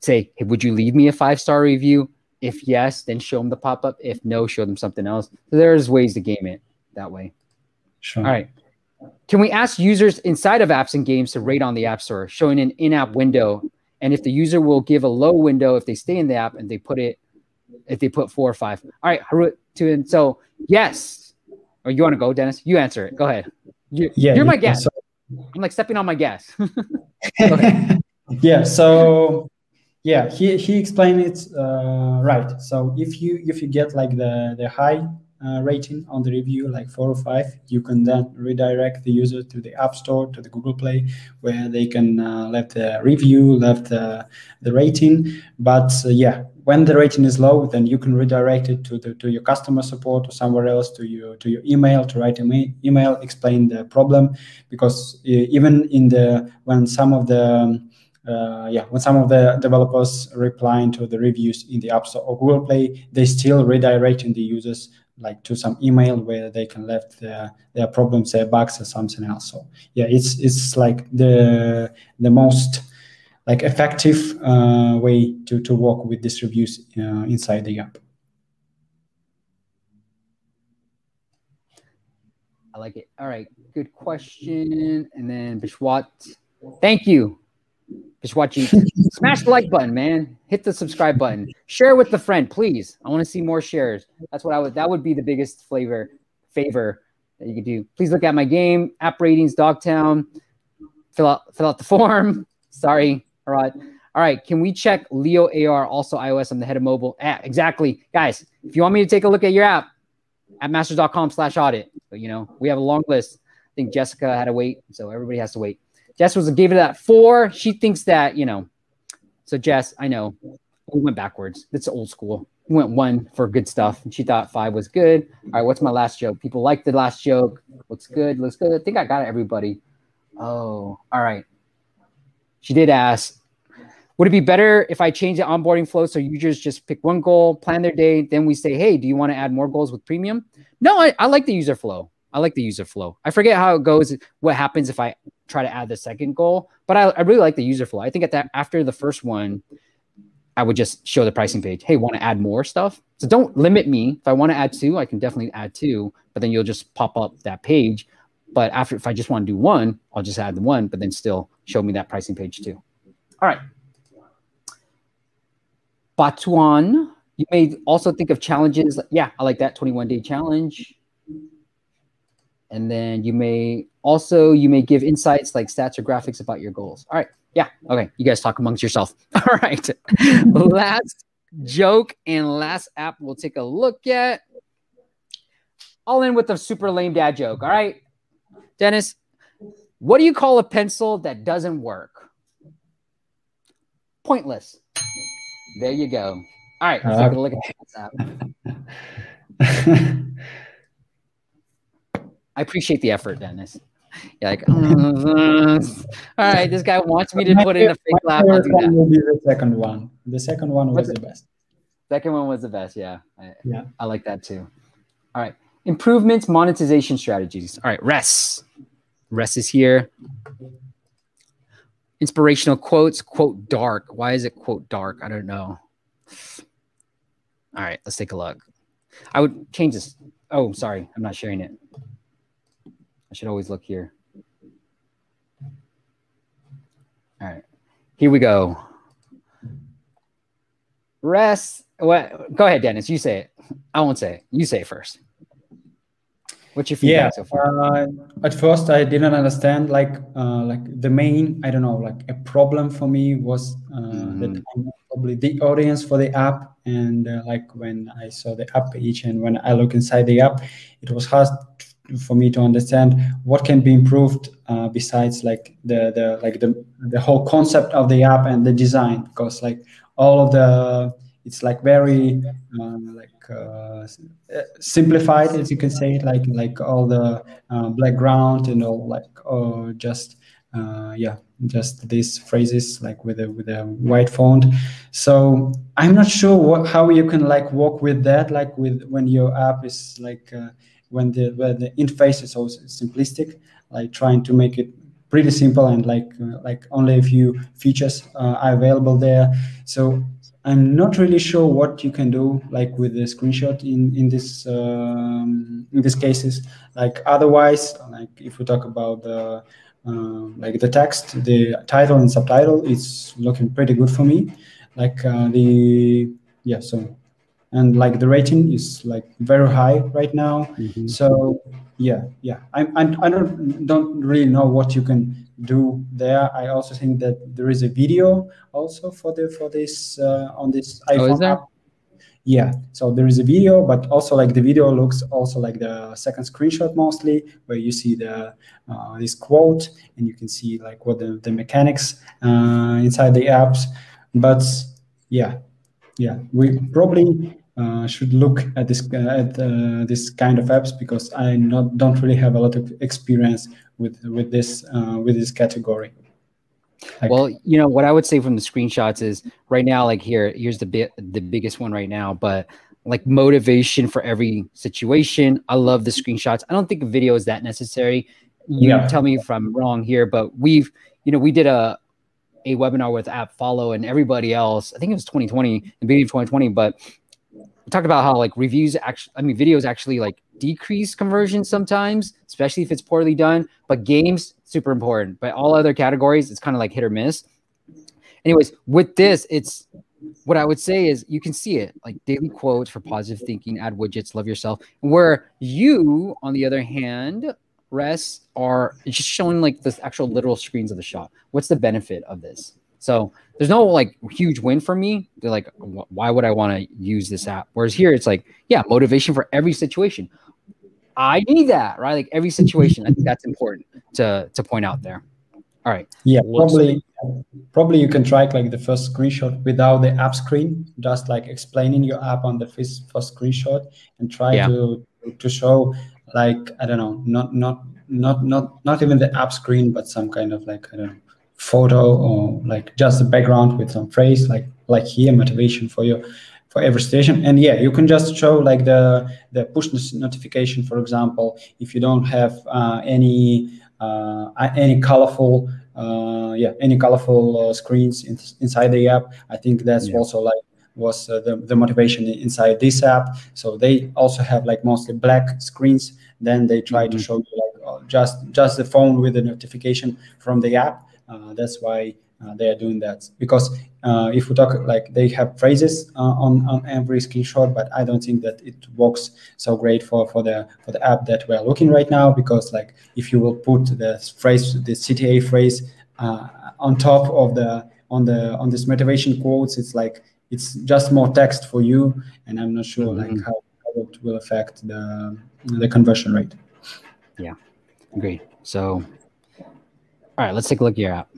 say, hey, would you leave me a five star review? If yes, then show them the pop up. If no, show them something else. So there's ways to game it that way. Sure. All right. Can we ask users inside of apps and games to rate on the App Store, showing an in-app window, and if the user will give a low window if they stay in the app and they put it, if they put four or five. All right, Harut, to and so yes. Or you want to go, Dennis? You answer it. Go ahead. You, yeah, you're my guest. so- I'm like stepping on my gas. [laughs] [laughs] yeah so yeah he, he explained it uh, right so if you if you get like the the high uh, rating on the review like four or five you can then redirect the user to the app store to the google play where they can uh, left the review left the, the rating but uh, yeah when the rating is low then you can redirect it to the, to your customer support or somewhere else to your to your email to write an email explain the problem because uh, even in the when some of the uh, yeah, when some of the developers replying to the reviews in the App Store or Google Play, they still redirecting the users like to some email where they can left their, their problems, their bugs, or something else. So yeah, it's it's like the the most like effective uh, way to to work with these reviews uh, inside the app. I like it. All right, good question. And then Bishwat, thank you. Bishwat, [laughs] smash the like button, man. Hit the subscribe button. Share with the friend, please. I want to see more shares. That's what I would. That would be the biggest flavor favor that you could do. Please look at my game app ratings, Dogtown. Fill out fill out the form. [laughs] Sorry. All right. All right. Can we check Leo AR also iOS? I'm the head of mobile. Yeah, exactly, guys. If you want me to take a look at your app, appmasters.com slash audit. But you know, we have a long list. I think Jessica had to wait, so everybody has to wait. Jess was gave it that four. She thinks that, you know, so Jess, I know we went backwards. It's old school. We went one for good stuff. And she thought five was good. All right, what's my last joke? People like the last joke. Looks good. Looks good. I think I got everybody. Oh, all right. She did ask, would it be better if I change the onboarding flow so users just pick one goal, plan their day, then we say, hey, do you want to add more goals with premium? No, I, I like the user flow. I like the user flow. I forget how it goes, what happens if I try to add the second goal, but I, I really like the user flow. I think at that after the first one, I would just show the pricing page. Hey, want to add more stuff? So don't limit me. If I want to add two, I can definitely add two, but then you'll just pop up that page. But after, if I just want to do one, I'll just add the one, but then still show me that pricing page too. All right. Batuan, you may also think of challenges. Yeah, I like that 21 day challenge. And then you may also, you may give insights like stats or graphics about your goals. All right. Yeah. Okay. You guys talk amongst yourself. [laughs] All right. [laughs] last joke and last app we'll take a look at. All in with a super lame dad joke. All right. Dennis, what do you call a pencil that doesn't work? Pointless. There you go. All right, let's take a look at app. [laughs] I appreciate the effort, Dennis. You're like, uh, all right, this guy wants me to put in a fake laugh. I'll do that. will be the second one. The second one was What's the best. Second one was the best. Yeah, I, Yeah. I like that too. All right, improvements, monetization strategies. All right, Res. Res is here. Inspirational quotes. Quote dark. Why is it quote dark? I don't know. All right, let's take a look. I would change this. Oh, sorry, I'm not sharing it. I should always look here. All right, here we go. Rest. What? Go ahead, Dennis. You say it. I won't say it. You say it first. What's your yeah feedback so far? uh, at first i didn't understand like uh, like the main i don't know like a problem for me was uh, that Mhm. I'm probably the audience for the app and uh, like when i saw the app page and when i look inside the app it was hard for me to understand what can be improved uh, besides like the the like the the whole concept of the app and the design because like all of the it's like very uh, like uh, uh, simplified as you can say like like all the uh, background and all like uh, just uh, yeah, just these phrases like with a with a white font. So I'm not sure what, how you can like work with that, like with when your app is like when the where the interface is also simplistic, like trying to make it pretty simple and like like only a few features are available there. So I'm not really sure what you can do like with the screenshot in in this um, in these cases. Like otherwise, like if we talk about the uh, like the text, the title and subtitle is looking pretty good for me. Like uh, the yeah, so and like the rating is like very high right now. Mm-hmm. So yeah, yeah, I, I I don't don't really know what you can do there. I also think that there is a video also for the for this uh, on this iPhone oh, app. Yeah. So there is a video but also like the video looks also like the second screenshot mostly where you see the uh, this quote and you can see like what the, the mechanics uh, inside the apps. But yeah. Yeah. We probably uh, should look at this uh, at uh, this kind of apps because I not don't really have a lot of experience with with this uh, with this category. Like, well, you know what I would say from the screenshots is right now, like here, here's the bit the biggest one right now, but like motivation for every situation. I love the screenshots. I don't think a video is that necessary. You yeah. tell me if I'm wrong here, but we've, you know, we did a a webinar with AppFollow and everybody else. I think it was 2020, the beginning of 2020, but talked about how like reviews actually, I mean, videos actually like decrease conversion sometimes, especially if it's poorly done. But games, super important. But all other categories, it's kind of like hit or miss. Anyways, with this, it's what I would say is you can see it like daily quotes for positive thinking, add widgets, love yourself. Where you, on the other hand, rest are just showing like the actual literal screens of the shop. What's the benefit of this? So there's no like huge win for me. They're like, why would I want to use this app? Whereas here, it's like, yeah, motivation for every situation. I need that, right? Like every situation. I think that's important to to point out there. All right. Yeah, probably probably you can try like the first screenshot without the app screen, just like explaining your app on the first, first screenshot and try yeah. to to show like I don't know, not not not not not even the app screen, but some kind of like I don't know photo or like just a background with some phrase like like here motivation for your for every station and yeah you can just show like the the push notification for example if you don't have uh, any uh, any colorful uh, yeah any colorful uh, screens in, inside the app. I think that's yeah. also like was uh, the, the motivation inside this app. So they also have like mostly black screens. Then they try mm-hmm. to show you like uh, just just the phone with the notification from the app that's why uh, they are doing that. Because uh, if we talk like they have phrases uh, on, on every screenshot but i don't think that it works so great for for the for the app that we're looking right now because like if you will put the phrase the cta phrase uh, on top of the on the on this motivation quotes it's like it's just more text for you and i'm not sure mm-hmm. like how, how it will affect the the conversion rate. Yeah. Agree. So all right let's take a look at your app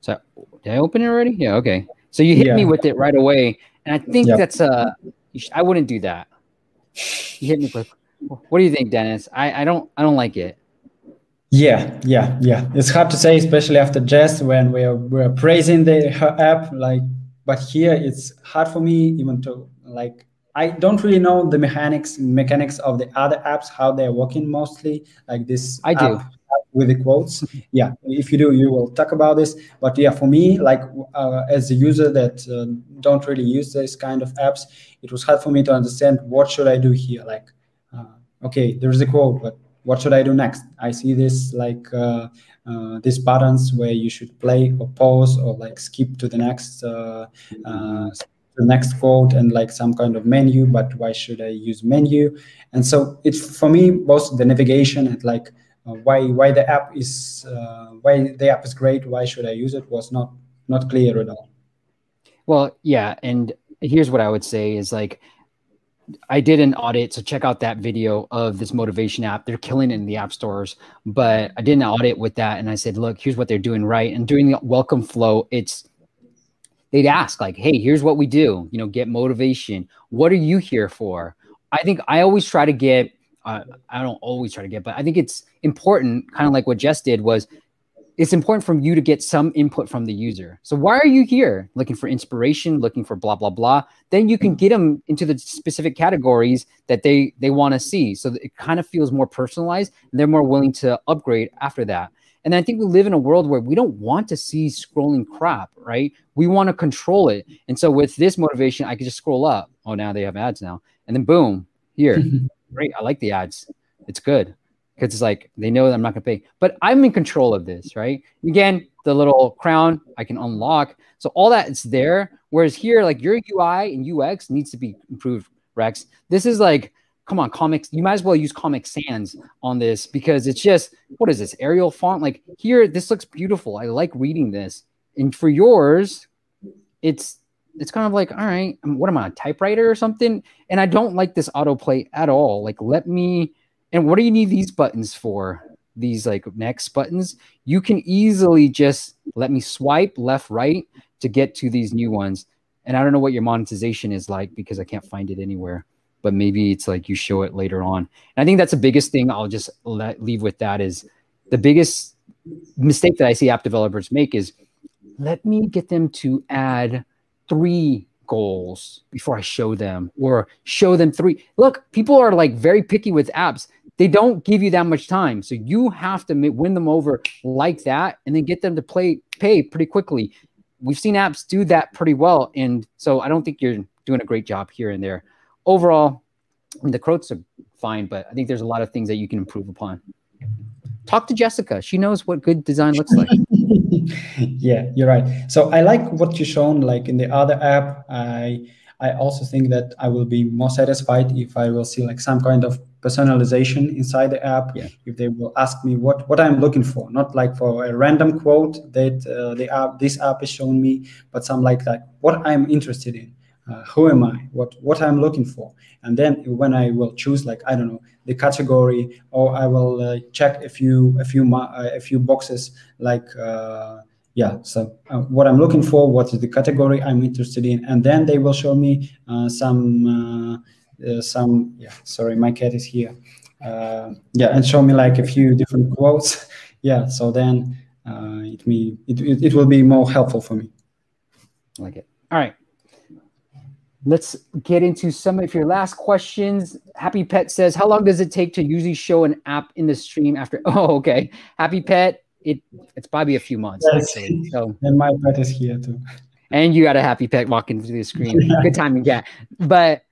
so did I open it already? Yeah. Okay. So you hit yeah. me with it right away, and I think yep. that's uh, I wouldn't do that. You hit me with. What do you think, Dennis? I I don't I don't like it. Yeah, yeah, yeah. It's hard to say, especially after Jess when we're we're praising the her app. Like, but here it's hard for me even to like. I don't really know the mechanics mechanics of the other apps how they're working mostly. Like this. I do with the quotes. Yeah if you do you will talk about this. But yeah for me like uh, as a user that uh, don't really use this kind of apps it was hard for me to understand what should i do here? Like uh, okay there's a quote but what should i do next? I see this like uh, uh, these buttons where you should play or pause or like skip to the next uh, the next quote and like some kind of menu but why should i use menu? And so it's for me both the navigation and like why why the app is uh, why the app is great why should i use it was not not clear at all well yeah and here's what i would say is like I did an audit, so check out that video of this motivation app. They're killing it in the app stores, but I did an audit with that, and I said, "Look, here's what they're doing right." And during the welcome flow, it's they'd ask like, "Hey, here's what we do. You know, get motivation. What are you here for?" I think I always try to get uh, I don't always try to get, but I think it's important, kind of like what Jess did was it's important for you to get some input from the user. So why are you here? Looking for inspiration, looking for blah blah blah. Then you can get them into the specific categories that they they want to see. So it kind of feels more personalized, and they're more willing to upgrade after that. And I think we live in a world where we don't want to see scrolling crap, right? We want to control it. And so with this motivation, I could just scroll up. Oh, now they have ads now, and then boom, here, [laughs] great. I like the ads. It's good because it's like they know that I'm not gonna pay, but I'm in control of this, right? Again, the little crown I can unlock, so all that is there. Whereas here, like your UI and UX needs to be improved, Rex. This is like, come on, comics. You might as well use Comic Sans on this because it's just what is this Arial font? Like here, this looks beautiful. I like reading this, and for yours, it's it's kind of like, all right, um, what am I, a typewriter or something? And I don't like this autoplay at all. Like, let me and what do you need these buttons for? These like next buttons. You can easily just let me swipe left, right to get to these new ones. And I don't know what your monetization is like because I can't find it anywhere. But maybe it's like you show it later on. And I think that's the biggest thing. I'll just let, leave with that is the biggest mistake that I see app developers make is let me get them to add three goals before I show them or show them three. Look, people are like very picky with apps they don't give you that much time. So you have to win them over like that and then get them to play pay pretty quickly. We've seen apps do that pretty well. And so I don't think you're doing a great job here and there. Overall, the quotes are fine, but I think there's a lot of things that you can improve upon. Talk to Jessica. She knows what good design looks like. [laughs] yeah, you're right. So I like what you shown like in the other app. I I also think that I will be more satisfied if I will see like some kind of personalization inside the app yeah. if they will ask me what what i'm looking for not like for a random quote that uh, the app this app is showing me but some like that what i'm interested in uh, who am i? What what i'm looking for? And then when i will choose like i don't know the category or i will uh, check a few a few uh, a few boxes like uh, yeah so uh, what i'm looking for what is the category i'm interested in and then they will show me some uh, some yeah sorry my cat is here. Uh, yeah and show me like a few different quotes. [laughs] Yeah so then uh, it me it, it, it will be more helpful for me. Like it. All right let's get into some of your last questions happy pet says how long does it take to usually show an app in the stream after [laughs] oh okay happy pet it it's probably a few months yes. actually so and my pet is here too and you got a happy pet walking through the screen [laughs] good timing yeah but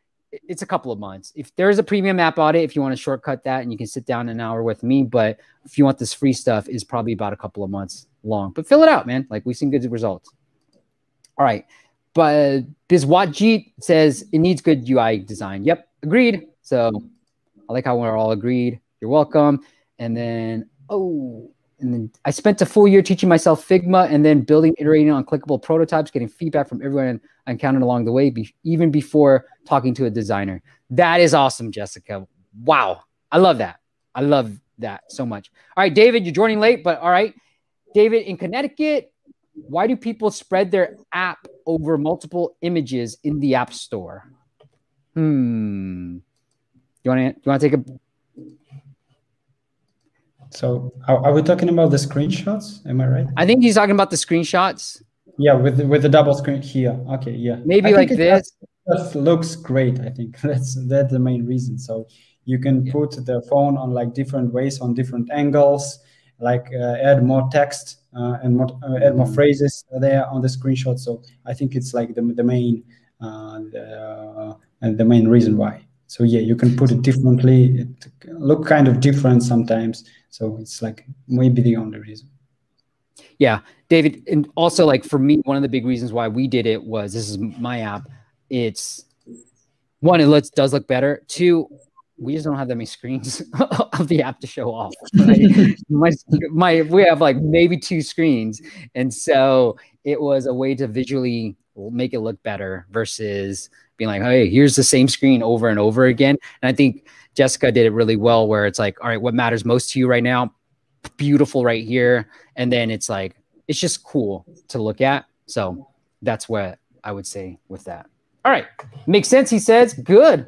it's a couple of months. If there's a premium app audit, if you want to shortcut that and you can sit down an hour with me, but if you want this free stuff, is probably about a couple of months long. But fill it out, man. Like we've seen good results. All right. But Biswatjeet says it needs good UI design. Yep, agreed. So I like how we're all agreed. You're welcome. And then, oh, and then I spent a full year teaching myself Figma and then building, iterating on clickable prototypes, getting feedback from everyone I encountered along the way, be, even before talking to a designer. That is awesome, Jessica. Wow. I love that. I love that so much. All right, David, you're joining late, but all right. David, in Connecticut, why do people spread their app over multiple images in the app store? Hmm. You want to you want to take a so are, are, we talking about the screenshots? Am I right? I think he's talking about the screenshots. Yeah, with the, with the double screen here. Okay, yeah. Maybe like this. Looks great. I think [laughs] that's that's the main reason. So you can yeah. put the phone on like different ways, on different angles, like uh, add more text uh, and more, uh, add more mm. phrases there on the screenshot. So I think it's like the the main uh, the, and the main reason why. So yeah, you can put it differently. It look kind of different sometimes. So it's like maybe the only reason. Yeah, David, and also like for me, one of the big reasons why we did it was this is my app. It's one, it looks does look better. Two, we just don't have that many screens [laughs] of the app to show off. Right? [laughs] my, my, we have like maybe two screens, and so it was a way to visually make it look better versus being like, hey, here's the same screen over and over again. And I think Jessica did it really well, where it's like, all right, what matters most to you right now? Beautiful right here, and then it's like it's just cool to look at. So that's what I would say with that. All right, makes sense. He says, good.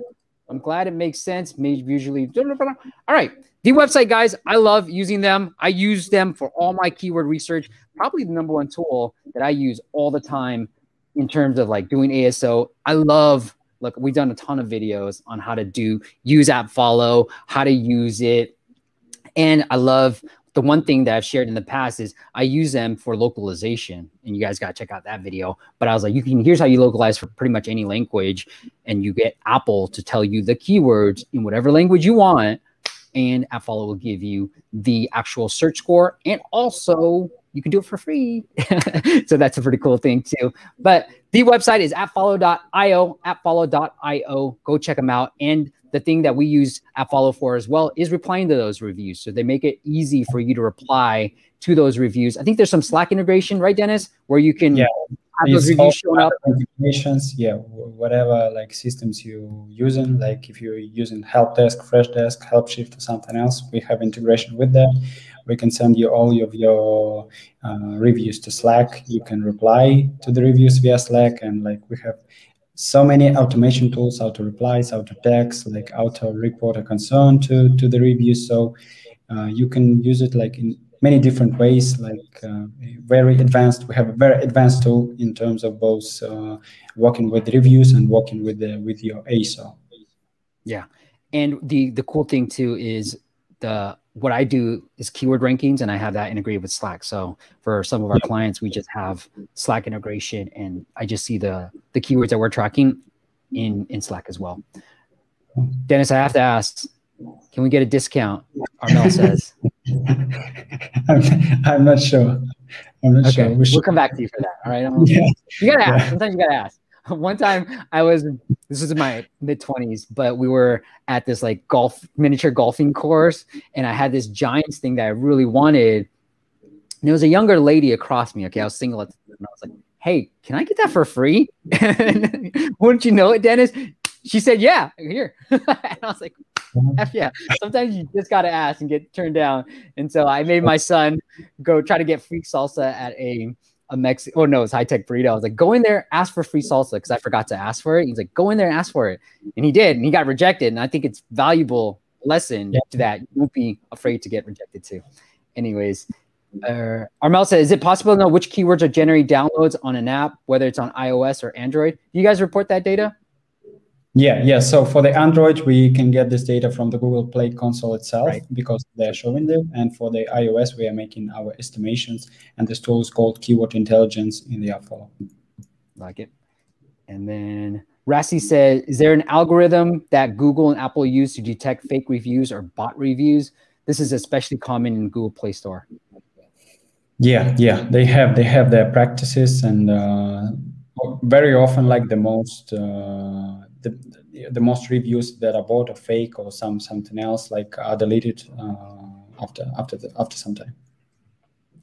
I'm glad it makes sense. Maybe usually. All right. The website, guys, I love using them. I use them for all my keyword research. Probably the number one tool that I use all the time in terms of like doing ASO. I love, look, we've done a ton of videos on how to do use AppFollow, how to use it. And I love the one thing that I've shared in the past is I use them for localization, and you guys got to check out that video. But I was like, you can here's how you localize for pretty much any language, and you get Apple to tell you the keywords in whatever language you want, and AppFollow will give you the actual search score, and also you can do it for free. [laughs] so that's a pretty cool thing too. But the website is appfollow.io, appfollow.io. Go check them out. And the thing that we use AppFollow for as well is replying to those reviews. So they make it easy for you to reply to those reviews. I think there's some Slack integration, right, Dennis, where you can yeah. Showing up. Integrations, yeah, whatever like systems you using, like if you're using help desk Helpdesk, Freshdesk, Helpshift, or something else, we have integration with that. We can send you all of your uh, reviews to Slack. You can reply to the reviews via Slack, and like we have so many automation tools, auto replies, auto text, like auto report a concern to, to the reviews So uh, you can use it like in many different ways, like uh, very advanced. We have a very advanced tool in terms of both uh, working with reviews and working with the, with your ASO. Yeah, and the the cool thing too is the what I do is keyword rankings, and I have that integrated with Slack. So for some of our clients, we just have Slack integration, and I just see the the keywords that we're tracking in in Slack as well. Dennis, I have to ask, can we get a discount? Armel says. [laughs] [laughs] I'm, I'm, not sure. I'm not okay. sure. We will come back to you for that. All right. [laughs] Yeah. You gotta ask. Yeah. Sometimes you gotta ask. [laughs] one time I was this was in my mid 20s, but we were at this like golf miniature golfing course, and I had this Giants thing that I really wanted. And there was a younger lady across me. Okay, I was single at the time, and I was like, "Hey, can I get that for free?" Wouldn't you know it, Dennis? She said, "Yeah, here." [laughs] and I was like, F yeah. Sometimes you just gotta ask and get turned down. And so I made my son go try to get free salsa at a a Mexican, oh no, it's high tech burrito. I was like, go in there, ask for free salsa because I forgot to ask for it. He's like, go in there and ask for it. And he did, and he got rejected. And I think it's valuable lesson yeah. to that. You won't be afraid to get rejected too. Anyways, uh, Armel said, is it possible to know which keywords are generating downloads on an app, whether it's on iOS or Android? Do you guys report that data? Yeah, yeah. So for the Android, we can get this data from the Google Play console itself right. because they're showing them. And for the iOS, we are making our estimations. And this tool is called Keyword Intelligence in the AppFollow. Like it. And then Rassi said, is there an algorithm that Google and Apple use to detect fake reviews or bot reviews? This is especially common in Google Play Store. Yeah, yeah, they have they have their practices and uh, very often like the most uh, the, the most reviews that are bought are fake or some something else like are deleted uh, after after the, after some time.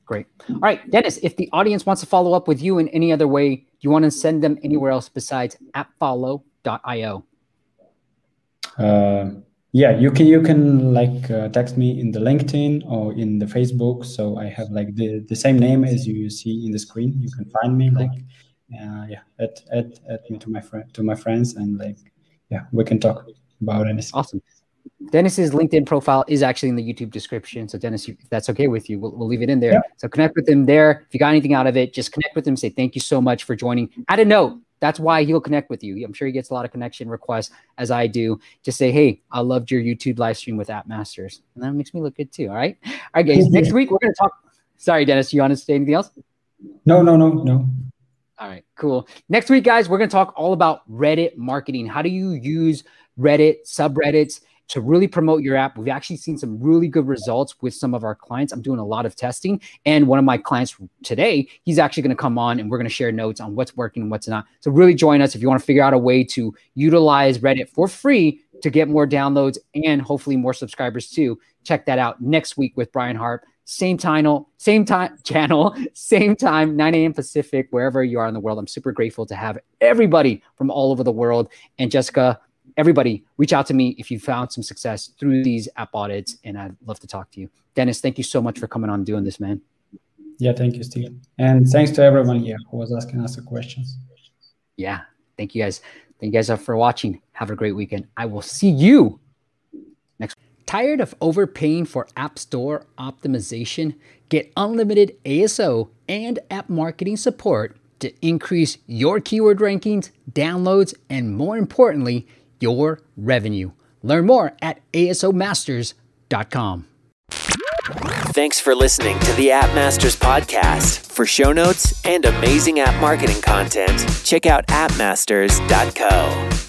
Great. All right, Dennis. If the audience wants to follow up with you in any other way, do you want to send them anywhere else besides appfollow.io? Uh, yeah, you can you can like uh, text me in the LinkedIn or in the Facebook. So I have like the, the same name as you see in the screen. You can find me like uh, yeah, add, add add me to my friend to my friends and like yeah, we can talk about anything. Awesome. Dennis's LinkedIn profile is actually in the YouTube description. So Dennis, if that's okay with you, we'll, we'll leave it in there. Yeah. So connect with him there. If you got anything out of it, just connect with him. Say thank you so much for joining. Add a note. That's why he'll connect with you. I'm sure he gets a lot of connection requests as I do. Just say, hey, I loved your YouTube live stream with App Masters. And that makes me look good too. All right. All right, guys. Next week we're gonna talk. Sorry, Dennis, you want to say anything else? No, no, no, no. All right, cool. Next week, guys, we're going to talk all about Reddit marketing. How do you use Reddit, subreddits to really promote your app? We've actually seen some really good results with some of our clients. I'm doing a lot of testing. And one of my clients today, he's actually going to come on and we're going to share notes on what's working and what's not. So, really join us if you want to figure out a way to utilize Reddit for free to get more downloads and hopefully more subscribers too. Check that out next week with Brian Harp same title, same time channel, [laughs] same time, 9 a.m. Pacific, wherever you are in the world. I'm super grateful to have everybody from all over the world. And Jessica, everybody, reach out to me if you found some success through these app audits, and I'd love to talk to you. Dennis, thank you so much for coming on doing this, man. Yeah, thank you, Steve. And thanks to everyone here who was asking us the questions. Yeah, thank you guys. Thank you guys for watching. Have a great weekend. I will see you. Tired of overpaying for App Store optimization? Get unlimited ASO and app marketing support to increase your keyword rankings, downloads, and more importantly, your revenue. Learn more at asomasters.com. Thanks for listening to the App Masters podcast. For show notes and amazing app marketing content, check out appmasters.co.